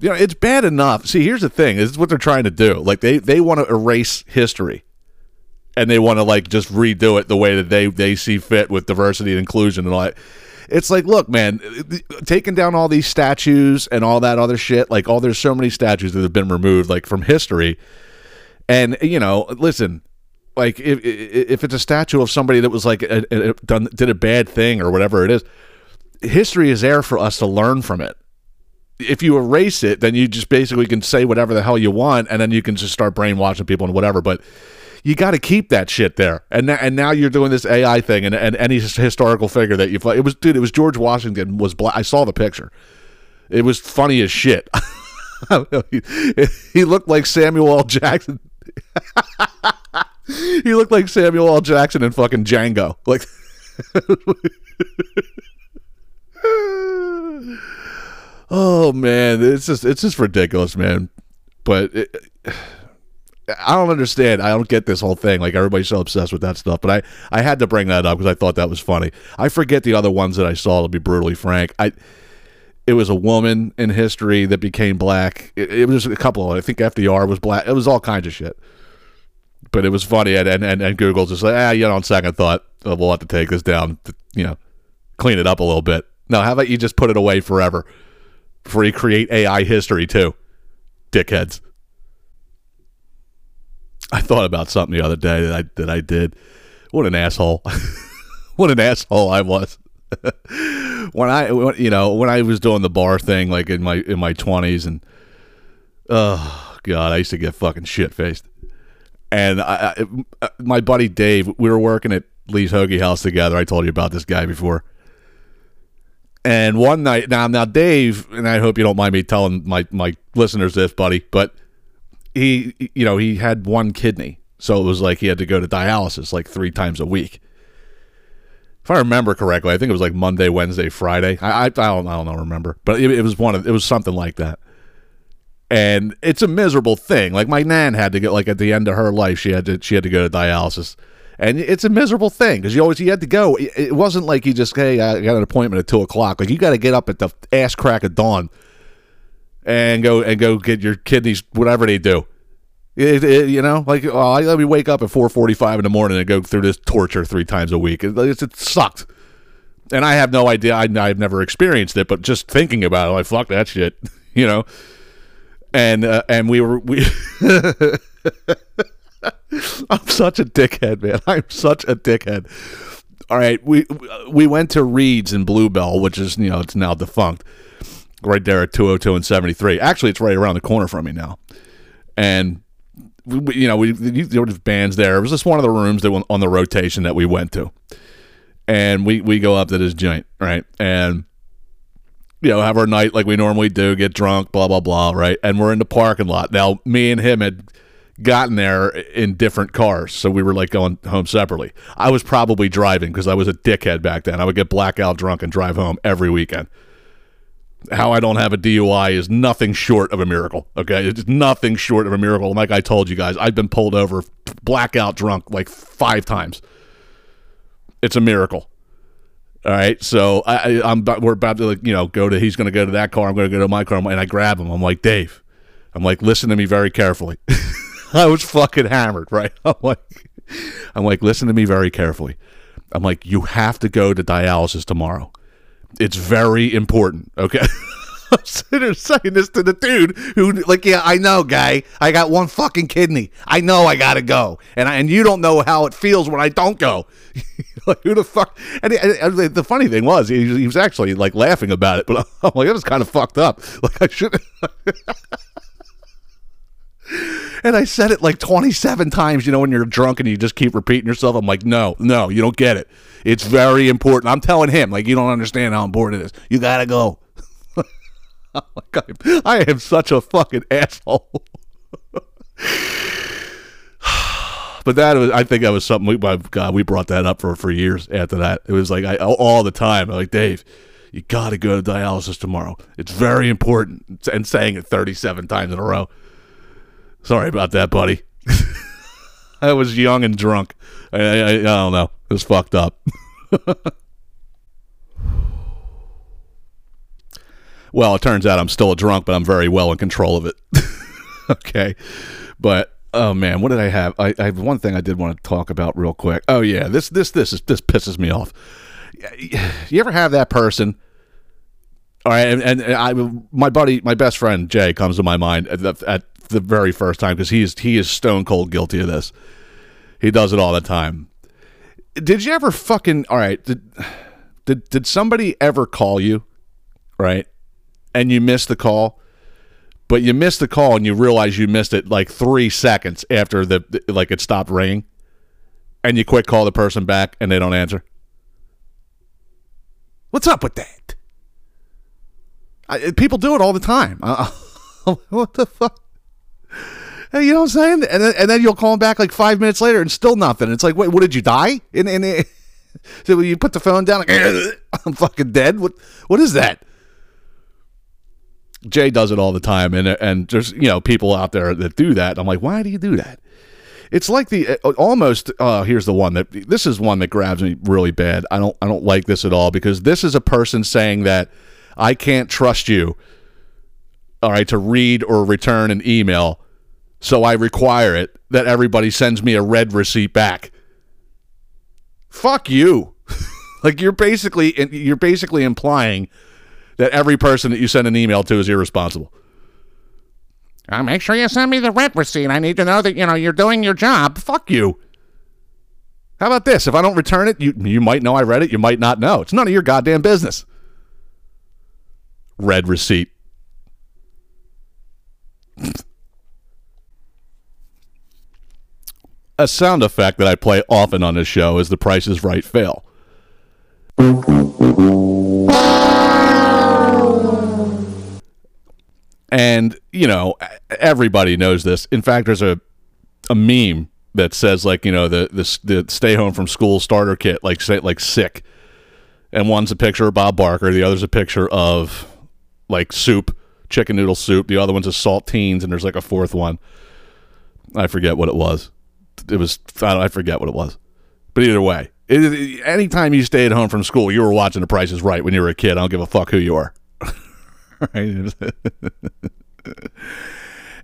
Speaker 1: You know, it's bad enough. See, here's the thing. This is what they're trying to do. Like they, they want to erase history. And they want to like just redo it the way that they, they see fit with diversity and inclusion and all that. It's like, look, man, taking down all these statues and all that other shit, like, oh, there's so many statues that have been removed, like from history. And you know, listen, like if if it's a statue of somebody that was like a, a, done did a bad thing or whatever it is, history is there for us to learn from it. If you erase it, then you just basically can say whatever the hell you want, and then you can just start brainwashing people and whatever. But you got to keep that shit there. And now, and now you're doing this AI thing, and, and any historical figure that you it was dude, it was George Washington was black. I saw the picture. It was funny as shit. he looked like Samuel L. Jackson. he looked like Samuel L. Jackson in fucking Django. Like, oh man, it's just it's just ridiculous, man. But it, I don't understand. I don't get this whole thing. Like everybody's so obsessed with that stuff. But I I had to bring that up because I thought that was funny. I forget the other ones that I saw. To be brutally frank, I. It was a woman in history that became black. It, it was a couple. I think FDR was black. It was all kinds of shit but it was funny and and, and, Google just like ah you know on second thought we'll have to take this down to, you know clean it up a little bit. No how about you just put it away forever? You create AI history too dickheads. I thought about something the other day that I that I did. What an asshole. What an asshole I was. When I when, you know when I was doing the bar thing like in my in my 20s and oh god I used to get fucking shit faced and I, I, uh, my buddy Dave, we were working at Lee's Hoagie House together. I told you about this guy before. And one night, now, now Dave, and I hope you don't mind me telling my my listeners this, buddy, but he, you know, he had one kidney, so it was like he had to go to dialysis like three times a week. If I remember correctly, I think it was like Monday, Wednesday, Friday. I I, I don't I don't know remember, but it, it was one of it was something like that. And it's a miserable thing. Like my nan had to get like at the end of her life, she had to she had to go to dialysis, and it's a miserable thing because you always you had to go. It, wasn't like you just hey I got an appointment at two o'clock. Like you got to get up at the ass crack of dawn and go and go get your kidneys whatever they do. It, it- you know, like oh, I let me wake up at four forty-five in the morning and go through this torture three times a week. It, it sucked, and I have no idea. I, I've never experienced it, but just thinking about it, like fuck that shit, you know. And uh, and we were we. I'm such a dickhead, man. I'm such a dickhead. All right, we we went to Reed's in Bluebell, which is you know it's now defunct, right there at 202 and 73. Actually, it's right around the corner from me now, and we, you know, we there were bands there. It was just one of the rooms that went on the rotation that we went to, and we we go up to this joint, right, and you know have our night like we normally do, get drunk, blah blah blah, right, and we're in the parking lot. Now, me and him had gotten there in different cars, so we were like going home separately. I was probably driving because I was a dickhead back then. I would get blackout drunk and drive home every weekend how I don't have a DUI is nothing short of a miracle. Okay, it's nothing short of a miracle. And like I told you guys, I've been pulled over blackout drunk like five times. It's a miracle. All right, so I, I, I'm we're about to like you know go to he's going to go to that car. I'm going to go to my car, and I grab him. I'm like Dave. I'm like listen to me very carefully. I was fucking hammered, right? I'm like, I'm like listen to me very carefully. I'm like you have to go to dialysis tomorrow. It's very important. Okay. I'm sitting there saying this to the dude who, like, yeah, I know, guy. I got one fucking kidney. I know I gotta go, and I, and you don't know how it feels when I don't go. like, who the fuck? And, he- and the funny thing was, he, he was actually like laughing about it, but I'm like, that was kind of fucked up. Like, I should. And I said it like 27 times, you know, when you're drunk and you just keep repeating yourself. I'm like, no, no, you don't get it. It's very important. I'm telling him, like, you don't understand how important it is. You got to go. Like, I- I am such a fucking asshole. But that was, I think that was something, we, my God, we brought that up for, for years after that. It was like, I, all the time, like, Dave, you got to go to dialysis tomorrow. It's very important. And saying it 37 times in a row. Sorry about that, buddy. I was young and drunk. I, I, I don't know. It was fucked up. well, it turns out I'm still a drunk, but I'm very well in control of it. okay. But oh man, what did I have? I, I have one thing I did want to talk about real quick. Oh yeah, this this this is this pisses me off. You ever have that person? All right, and, and I, my buddy, my best friend Jay comes to my mind at the, at the very first time because he is he is stone cold guilty of this. He does it all the time. Did you ever fucking all right? Did did did somebody ever call you, right? And you missed the call, but you missed the call and you realize you missed it like three seconds after the like it stopped ringing, and you quick call the person back and they don't answer. What's up with that? I, people do it all the time. What the fuck? Hey, you know what I'm saying? And then, and then you'll call them back like five minutes later and still nothing. It's like, wait, what did you die? And it, so you put the phone down, like, I'm fucking dead. What what is that? Jay does it all the time, and and there's you know people out there that do that. I'm like, why do you do that? It's like the uh, almost. Uh, here's the one that this is one that grabs me really bad. I don't I don't like this at all because this is a person saying that I can't trust you. All right, to read or return an email, so I require it that everybody sends me a red receipt back. Fuck you. like you're basically you're basically implying that every person that you send an email to is irresponsible. Uh, make sure you send me the red receipt. I need to know that you know you're doing your job. Fuck you. How about this? If I don't return it, you you might know I read it. You might not know. It's none of your goddamn business. Red receipt. A sound effect that I play often on this show is the Price is Right fail. And, you know, everybody knows this. In fact, there's a a meme that says like, you know, the the, the stay home from school starter kit like say like sick. and one's a picture of Bob Barker, the other's a picture of like soup, chicken noodle soup. The other one's a saltines, and there's like a fourth one. I forget what it was. It was I, I forget what it was, but either way, it, anytime you stayed home from school, you were watching The Price Is Right when you were a kid. I don't give a fuck who you are. Right?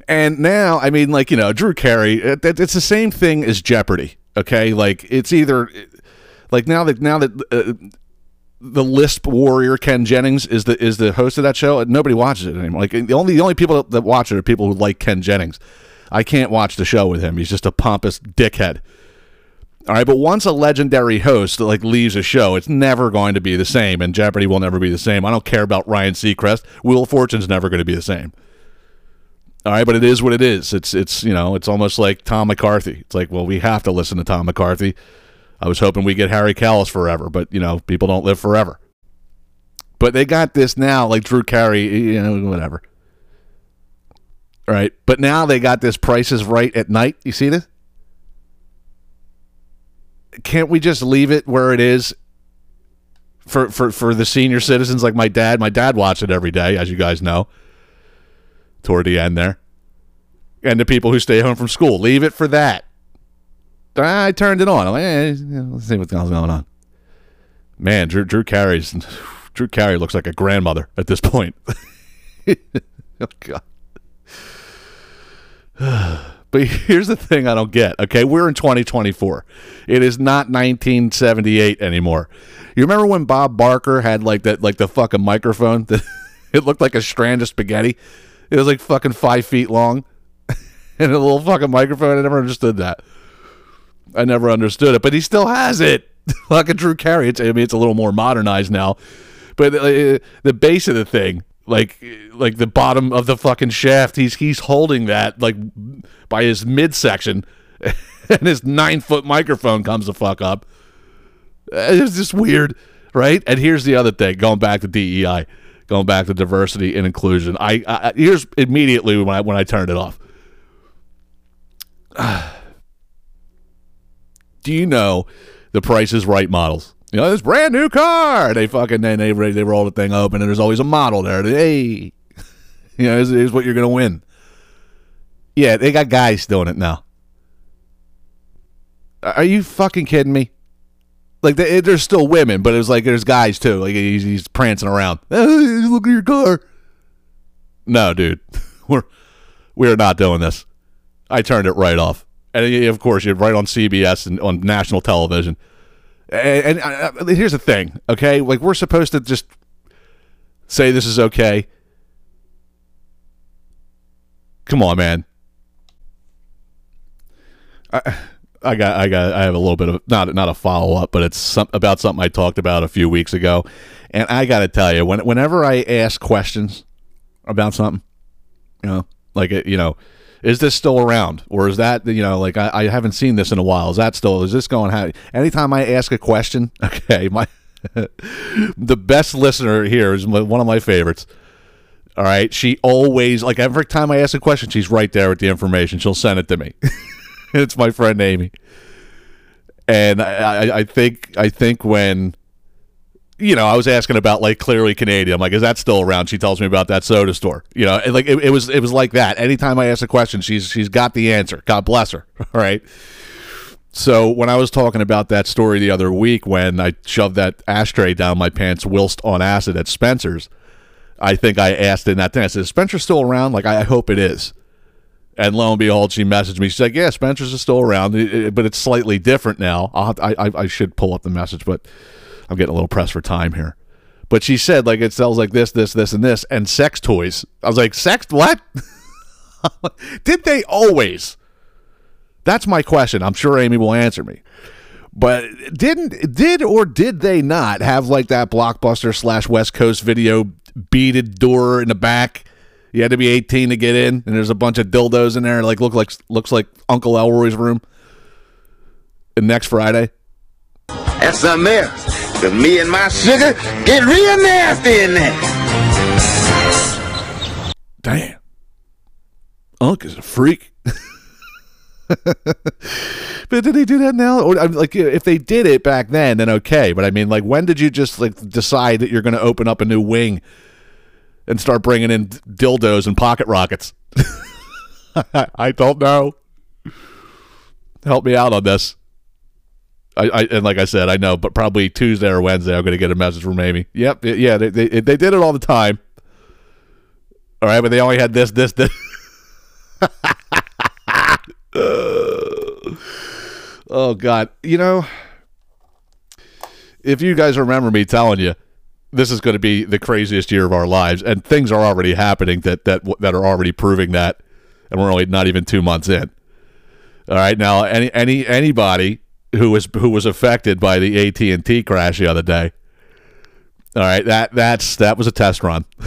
Speaker 1: and now, I mean, like you know, Drew Carey. It, it- it's the same thing as Jeopardy. Okay, like it's either like now that now that. Uh, the lisp warrior Ken Jennings is the is the host of that show. Nobody watches it anymore. Like the only the only people that watch it are people who like Ken Jennings. I can't watch the show with him. He's just a pompous dickhead. All right, but once a legendary host like leaves a show, it's never going to be the same, and Jeopardy will never be the same. I don't care about Ryan Seacrest. Wheel of Fortune's never going to be the same. All right, but it is what it is. It's it's you know it's almost like Tom McCarthy. It's like well we have to listen to Tom McCarthy. I was hoping we get Harry Kalas forever, but you know people don't live forever. But they got this now, like Drew Carey, you know whatever. All right, but now they got this prices right at night. You see this? Can't we just leave it where it is for for for the senior citizens like my dad? My dad watched it every day, as you guys know. Toward the end there, and the people who stay home from school, leave it for that. I turned it on. I'm like, eh, let's see what's going on. Man, Drew Drew Carey's Drew Carey looks like a grandmother at this point. oh God. But here's the thing I don't get. Okay, we're in 2024. It is not 1978 anymore. You remember when Bob Barker had like that, like the fucking microphone that it looked like a strand of spaghetti. It was like fucking five feet long, and a little fucking microphone. I never understood that. I never understood it, but he still has it. like a Drew Carey. It's, I mean, it's a little more modernized now, but uh, the base of the thing, like like the bottom of the fucking shaft, he's he's holding that like by his midsection, and his nine foot microphone comes the fuck up. It's just weird, right? And here's the other thing: going back to DEI, going back to diversity and inclusion. I, I here's immediately when I when I turned it off. Do you know the Price is Right models? You know this brand new car. They fucking then they they roll the thing open and there's always a model there. Hey, you know here's, here's what you're gonna win. Yeah, they got guys doing it now. Are you fucking kidding me? Like they, there's still women, but it's like there's guys too. Like he's, he's prancing around. Hey, look at your car. No, dude, we're we're not doing this. I turned it right off, and of course you're right on CBS and on national television. And, and uh, here's the thing, okay? Like we're supposed to just say this is okay. Come on, man. I, I got, I got, I have a little bit of not, not a follow up, but it's some, about something I talked about a few weeks ago, and I got to tell you, when, whenever I ask questions about something, you know, like you know, is this still around, or is that, you know, like I, I haven't seen this in a while. Is that still? Is this going? How? Anytime I ask a question, okay, my the best listener here is my, one of my favorites. All right, she always like every time I ask a question, she's right there with the information. She'll send it to me. it's my friend Amy, and I, I, I think I think when you know I was asking about like clearly Canadian, I'm like, is that still around? She tells me about that soda store. You know, like it, it was it was like that. Anytime I ask a question, she's she's got the answer. God bless her. All right. So when I was talking about that story the other week, when I shoved that ashtray down my pants whilst on acid at Spencer's, I think I asked in that thing. I said, "Is Spencer still around?" Like I, hope it is. And lo and behold, she messaged me. She's like, "Yeah, Spencer's is still around, but it's slightly different now." Have, I I should pull up the message, but I'm getting a little pressed for time here. But she said like it sells like this, this, this, and this, and sex toys. I was like, "Sex what?" Did they always? That's my question. I'm sure Amy will answer me. But didn't did or did they not have like that blockbuster slash West Coast video beaded door in the back? You had to be 18 to get in, and there's a bunch of dildos in there. Like look like looks like Uncle Elroy's room. And next Friday,
Speaker 13: That's something else. Cause me and my sugar get real nasty in there.
Speaker 1: damn, Unc is a freak. but did they do that now? Or like, if they did it back then, then okay. But I mean, like, when did you just like decide that you're going to open up a new wing and start bringing in dildos and pocket rockets? I don't know. Help me out on this. I, I and like I said, I know, but probably Tuesday or Wednesday, I'm going to get a message from Amy. Yep, yeah, they, they they did it all the time. All right, but they only had this, this, this. oh God, you know, if you guys remember me telling you, this is going to be the craziest year of our lives, and things are already happening that that that are already proving that, and we're only not even two months in. All right, now any any anybody who was who was affected by the AT and T crash the other day. All right, that that's that was a test run.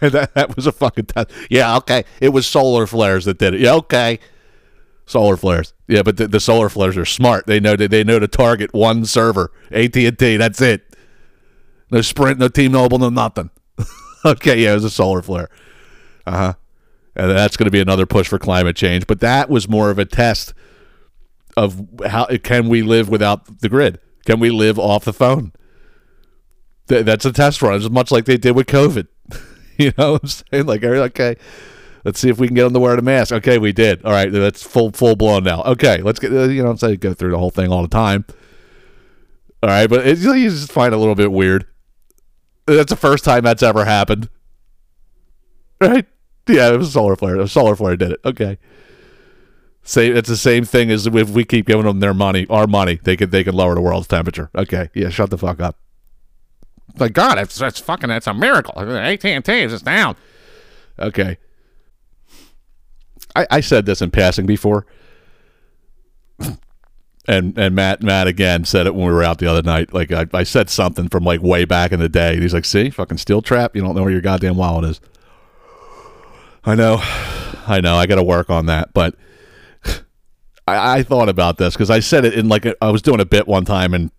Speaker 1: that, that was a fucking test. Yeah, okay. It was solar flares that did it. Yeah, okay. Solar flares. Yeah, but the, the solar flares are smart. They know they know to target one server. AT and T. That's it. No Sprint, no T-Mobile, no nothing. okay, yeah, it was a solar flare. Uh huh. And that's going to be another push for climate change. But that was more of a test of how can we live without the grid? Can we live off the phone? Th- that's a test run, as much like they did with COVID. you know what I'm saying? Like, okay, let's see if we can get them to wear a mask. Okay, we did. All right, that's full full blown now. Okay, let's get uh, you know I'm saying go through the whole thing all the time. All right, but it, you just find it a little bit weird. That's the first time that's ever happened, right? Yeah, it was a solar flare. Solar flare did it. Okay. Same. It's the same thing as if we keep giving them their money, our money, they could they could lower the world's temperature. Okay. Yeah. Shut the fuck up. My God, that's that's fucking that's a miracle. AT and T is just down. Okay. I, I said this in passing before, and and Matt Matt again said it when we were out the other night. Like I, I said something from like way back in the day. And he's like, "See, fucking steel trap. You don't know where your goddamn wallet is." I know, I know. I got to work on that, but I, I thought about this because I said it in like a, I was doing a bit one time and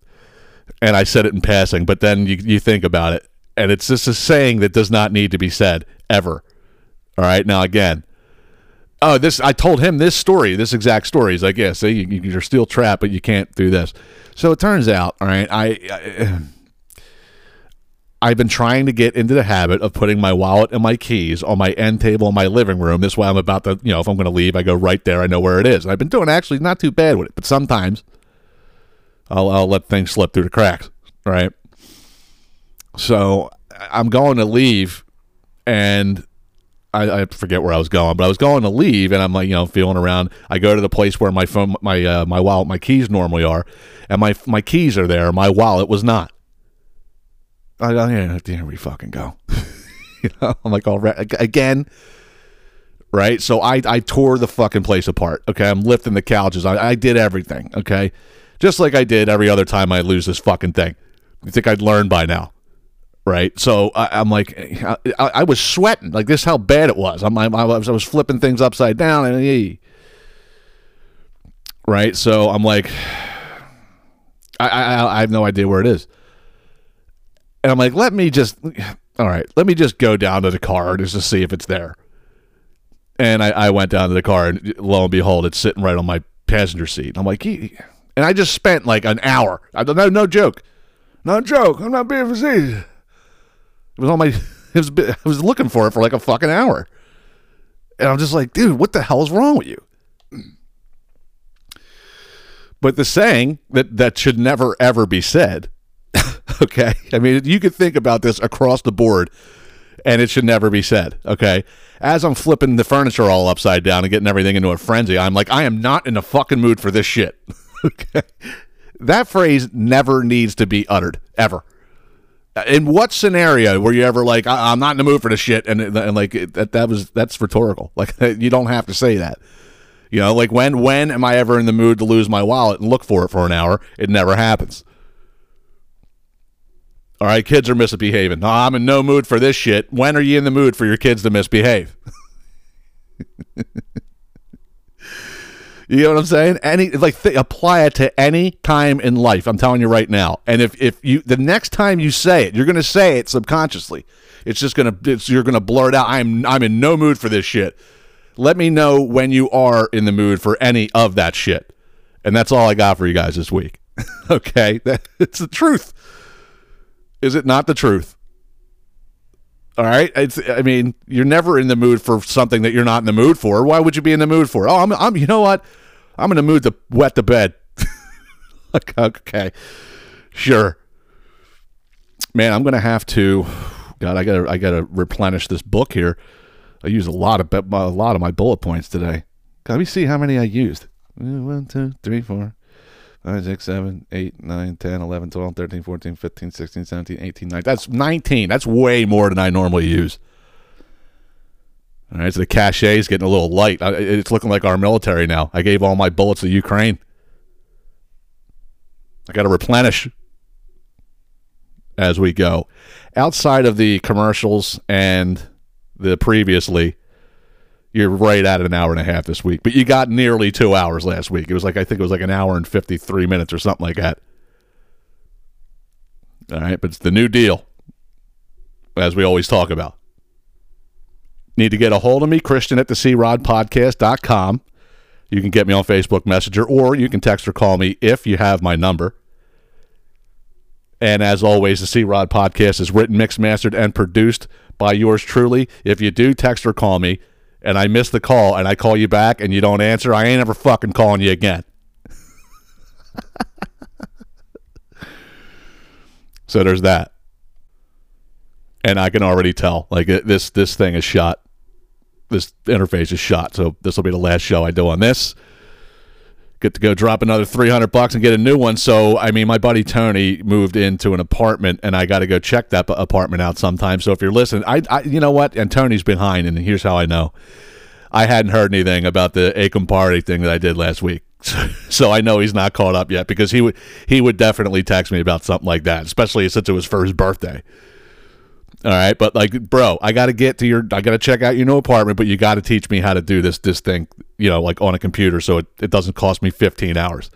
Speaker 1: and I said it in passing, but then you you think about it, and it's just a saying that does not need to be said ever. All right, now again, oh this I told him this story, this exact story. He's like, yeah, see, you, you're still trapped, but you can't do this. So it turns out, all right, I, I I've been trying to get into the habit of putting my wallet and my keys on my end table in my living room. This way, I'm about to, you know, if I'm going to leave, I go right there. I know where it is. And I've been doing actually not too bad with it, but sometimes I'll, I'll let things slip through the cracks, right? So I'm going to leave, and I, I forget where I was going, but I was going to leave, and I'm like, you know, feeling around. I go to the place where my phone, my uh, my wallet, my keys normally are, and my my keys are there. My wallet was not. I go, yeah, here we fucking go. you know, I'm like, all right, again, right? So I, I tore the fucking place apart. Okay, I'm lifting the couches. I, I did everything. Okay, just like I did every other time I lose this fucking thing. You think I'd learn by now, right? So I, I'm like, I, I was sweating. Like this, is how bad it was. I'm, I, I was, I was flipping things upside down, and right. So I'm like, I, I, I have no idea where it is and I'm like, let me just, all right, let me just go down to the car just to see if it's there. And I, I went down to the car, and lo and behold, it's sitting right on my passenger seat. I'm like, and I just spent like an hour. I don't know, no joke, no joke. I'm not being facetious. It was on my, it was, I was looking for it for like a fucking hour, and I'm just like, dude, what the hell is wrong with you? But the saying that that should never ever be said Okay. I mean, you could think about this across the board and it should never be said. Okay. As I'm flipping the furniture all upside down and getting everything into a frenzy, I'm like, I am not in a fucking mood for this shit. okay. That phrase never needs to be uttered, ever. In what scenario were you ever like, I- am not in the mood for this shit? And, and like, that, that was, that's rhetorical. Like, you don't have to say that. You know, like when, when am I ever in the mood to lose my wallet and look for it for an hour? It never happens. All right, kids are misbehaving. No, I'm in no mood for this shit. When are you in the mood for your kids to misbehave? you know what I'm saying? Any like apply it to any time in life. I'm telling you right now. And if if you the next time you say it, you're going to say it subconsciously. It's just going to you're going to blurt out I'm I'm in no mood for this shit. Let me know when you are in the mood for any of that shit. And that's all I got for you guys this week. okay? That, it's the truth. Is it not the truth? All right. It's. I mean, you're never in the mood for something that you're not in the mood for. Why would you be in the mood for? Oh, I'm. I'm. You know what? I'm in the mood to wet the bed. okay. Sure. Man, I'm gonna have to. God, I gotta. I gotta replenish this book here. I used a lot of a lot of my bullet points today. Let me see how many I used. One, two, three, four, five, six, seven, eight, nine, 10, 11, 12, 13, 14, 15, 16, 17, 18, 19. That's 19. That's way more than I normally use. All right, so the cache is getting a little light. It's looking like our military now. I gave all my bullets to Ukraine. I got to replenish as we go. Outside of the commercials and the previously, you're right at an hour and a half this week, but you got nearly two hours last week. It was like I think it was like an hour and fifty three minutes or something like that. All right, but it's the new deal, as we always talk about. Need to get a hold of me, Christian at the CRodPodcast.com. You can get me on Facebook Messenger, or you can text or call me if you have my number. And as always, the C Rod podcast is written, mixed, mastered, and produced by yours truly. If you do text or call me and I miss the call and I call you back and you don't answer, I ain't ever fucking calling you again. so there's that. And I can already tell, like this this thing is shot. This interface is shot. So this will be the last show I do on this get to go drop another 300 bucks and get a new one. So i mean my buddy tony moved into an apartment and i got to go check that apartment out sometime. So if you're listening I, I you know what? And tony's behind and here's how i know. I hadn't heard anything about the acom party thing that i did last week. So i know he's not caught up yet because he would he would definitely text me about something like that especially since it was for his birthday. All right, but like, bro, I got to get to your, I got to check out your new apartment, but you got to teach me how to do this, this thing, you know, like on a computer, so it, it doesn't cost me 15 hours.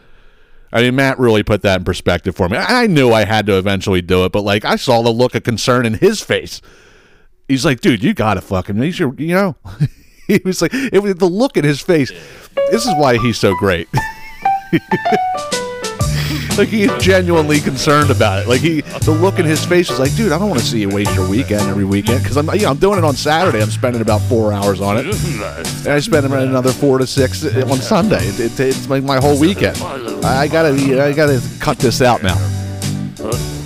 Speaker 1: I mean, Matt really put that in perspective for me. I knew I had to eventually do it, but like, I saw the look of concern in his face. He's like, dude, you got to fucking, you should, you know, he was like, it was the look in his face. This is why he's so great. like he's genuinely concerned about it. Like he, the look in his face was like, dude, I don't want to see you waste your weekend every weekend because I'm, you know, I'm doing it on Saturday. I'm spending about four hours on it, and I spend another four to six on Sunday. It, it, it's like my whole weekend. I gotta, I gotta cut this out now.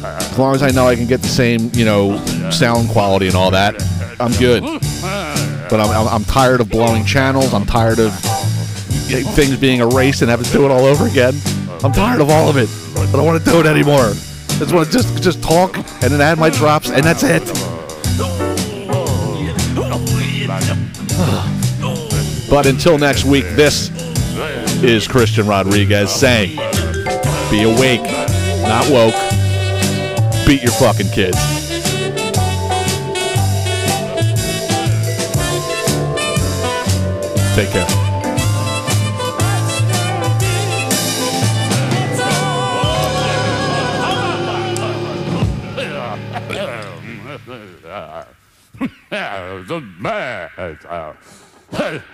Speaker 1: As long as I know I can get the same, you know, sound quality and all that, I'm good. But I'm, I'm, I'm tired of blowing channels. I'm tired of things being erased and having to do it all over again. I'm tired of all of it. I don't want to do it anymore. I just want to just just talk and then add my drops and that's it. But until next week, this is Christian Rodriguez saying, "Be awake, not woke. Beat your fucking kids." Take care.
Speaker 14: the bad.